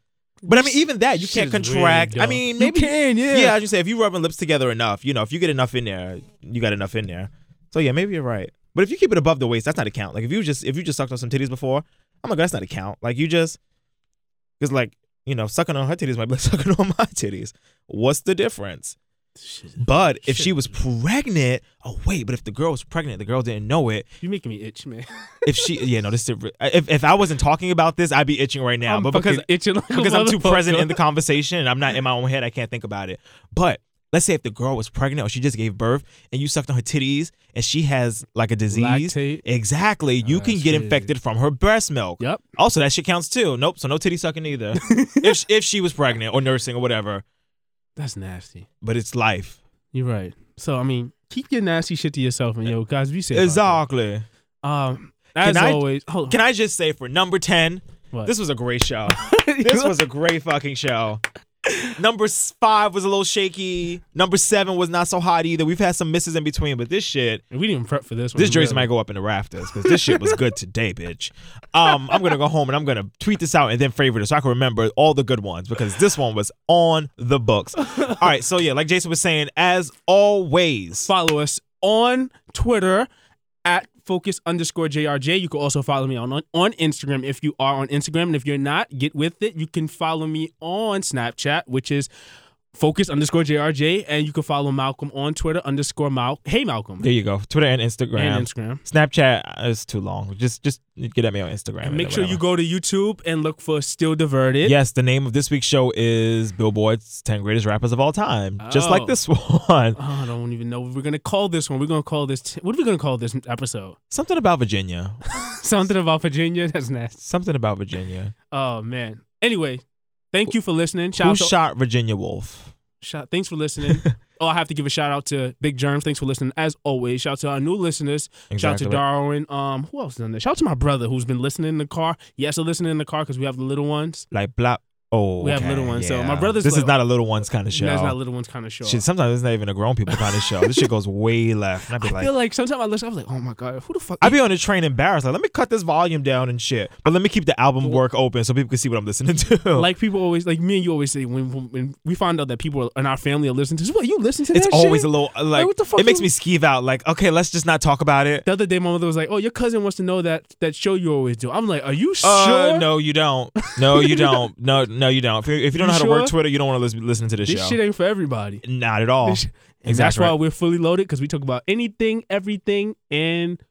But I mean, even that you can't contract. weird, I mean, You maybe can, yeah. Yeah, I just say if you rubbing lips together enough, you know, if you get enough in there, you got enough in there. So yeah, maybe you're right. But if you keep it above the waist, that's not a count. Like if you just if you just sucked on some titties before, I'm like that's not a count. Like you just because like you know sucking on her titties might be like sucking on my titties. What's the difference? But if she was pregnant, oh wait, but if the girl was pregnant, the girl didn't know it. You making me itch, man. If she, yeah, no, this is, if if I wasn't talking about this, I'd be itching right now. I'm but because itching like because I'm too present in the conversation and I'm not in my own head, I can't think about it. But let's say if the girl was pregnant or she just gave birth and you sucked on her titties and she has like a disease, Lactate. exactly, you oh, can get infected from her breast milk. Yep. Also, that shit counts too. Nope. So no titty sucking either. if if she was pregnant or nursing or whatever, That's nasty. but it's life. You're right. So I mean, keep your nasty shit to yourself, and yo, guys, be safe. Exactly. Um, as Can I- always, hold Can I just say for number 10, What? this was a great show. this was a great fucking show. Number five was a little shaky. Number seven was not so hot either. We've had some misses in between, but this shit, we didn't even prep for this. One, this jersey really. might go up in the rafters because this shit was good today, bitch. Um, I'm gonna go home and I'm gonna tweet this out and then favorite it so I can remember all the good ones because this one was on the books. All right, so yeah, like Jason was saying, as always, follow us on Twitter at focus underscore JRJ. You can also follow me on, on on Instagram if you are on Instagram. And if you're not, get with it. You can follow me on Snapchat, which is focus underscore JRJ. And you can follow Malcolm on Twitter underscore Mal. Hey Malcolm. there you go. Twitter and Instagram. And Instagram. Snapchat is too long. Just just get at me on Instagram. And make sure you go to YouTube and look for Still Diverted. Yes, the name of this week's show is Billboard's 10 Greatest Rappers of All Time. Just like Oh. this one. Oh, I don't even know what we're gonna call this one. We're gonna call this. T- what are we gonna call this episode? Something about Virginia. Something about Virginia. That's nasty. Something about Virginia. Oh man. Anyway, thank you for listening. Shout Who out to- shot Virginia Woolf? Shout, thanks for listening. oh, I have to give a shout out to Big Germs. Thanks for listening. As always, shout out to our new listeners. Shout out to Darwin. Um, who else is on there? Shout out to my brother who's been listening in the car. Yes, listening in the car because we have the little ones. Like Black. Oh, We have okay, little ones, so my brother's This is not a little ones kind of show. That's not little ones kind of show. Shit, sometimes it's not even a grown people kind of show. This shit goes way left. And I'd be I like, feel like sometimes I listen, I was like, oh my god, who the fuck? I'd be on the train embarrassed. Like, let me cut this volume down and shit. But let me keep the album work open so people can see what I'm listening to. like people always like me and you always say when, when we find out that people in our family are listening to this. What you listen to? it's always shit? a little like, what the fuck it makes me skeeve out. Like, okay, let's just not talk about it. The other day, my mother was like, "Oh, your cousin wants to know that that show you always do." I'm like, "Are you Uh, sure?" no, you don't. No, you don't. No, no, you don't. If you, if you don't You know how to work? Twitter, you don't want to listen, to this, This show. This shit ain't for everybody. Not at all. And Exactly that's why we're fully loaded because we talk about anything, everything, and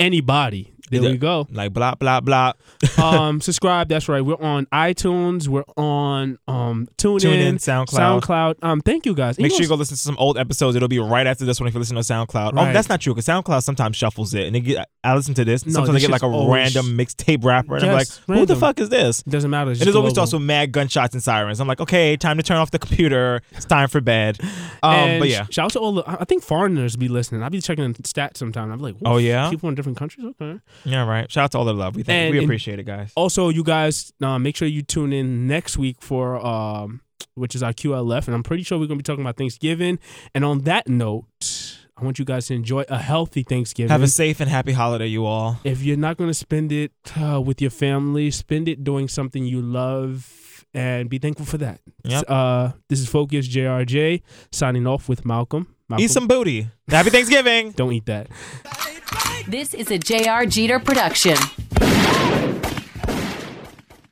anybody. There we go. Like blah blah blah. um, subscribe. That's right. We're on iTunes. We're on um TuneIn, TuneIn, SoundCloud. SoundCloud. Um, thank you guys. And Make you sure you go listen to some old episodes. It'll be right after this one if you listen to SoundCloud. Oh, that's not true because SoundCloud sometimes shuffles it, and they get. I listen to this. No, sometimes I get like a random mixtape rapper, and I'm like, who the fuck is this? It doesn't matter. And there's always also mad gunshots and sirens. I'm like, okay, time to turn off the computer. It's time for bed. Um, but yeah, shout out to all the. I I think foreigners be listening. I'll be checking the stats sometime. I'm like, Oh, yeah? people in different countries. Okay. Yeah, right. Shout out to all the love. We thank, And we appreciate it, guys. Also, you guys, uh, make sure you tune in next week for um, which is our QLF, and I'm pretty sure we're gonna be talking about Thanksgiving. And on that note, I want you guys to enjoy a healthy Thanksgiving. Have a safe and happy holiday, you all. if you're not going to spend it uh, with your family, spend it doing something you love and be thankful for that. Yep. Uh, this is Focus JRJ signing off with Malcolm. Malcolm Eat some booty. Happy Thanksgiving. Don't eat that. This is a JR Jeter production.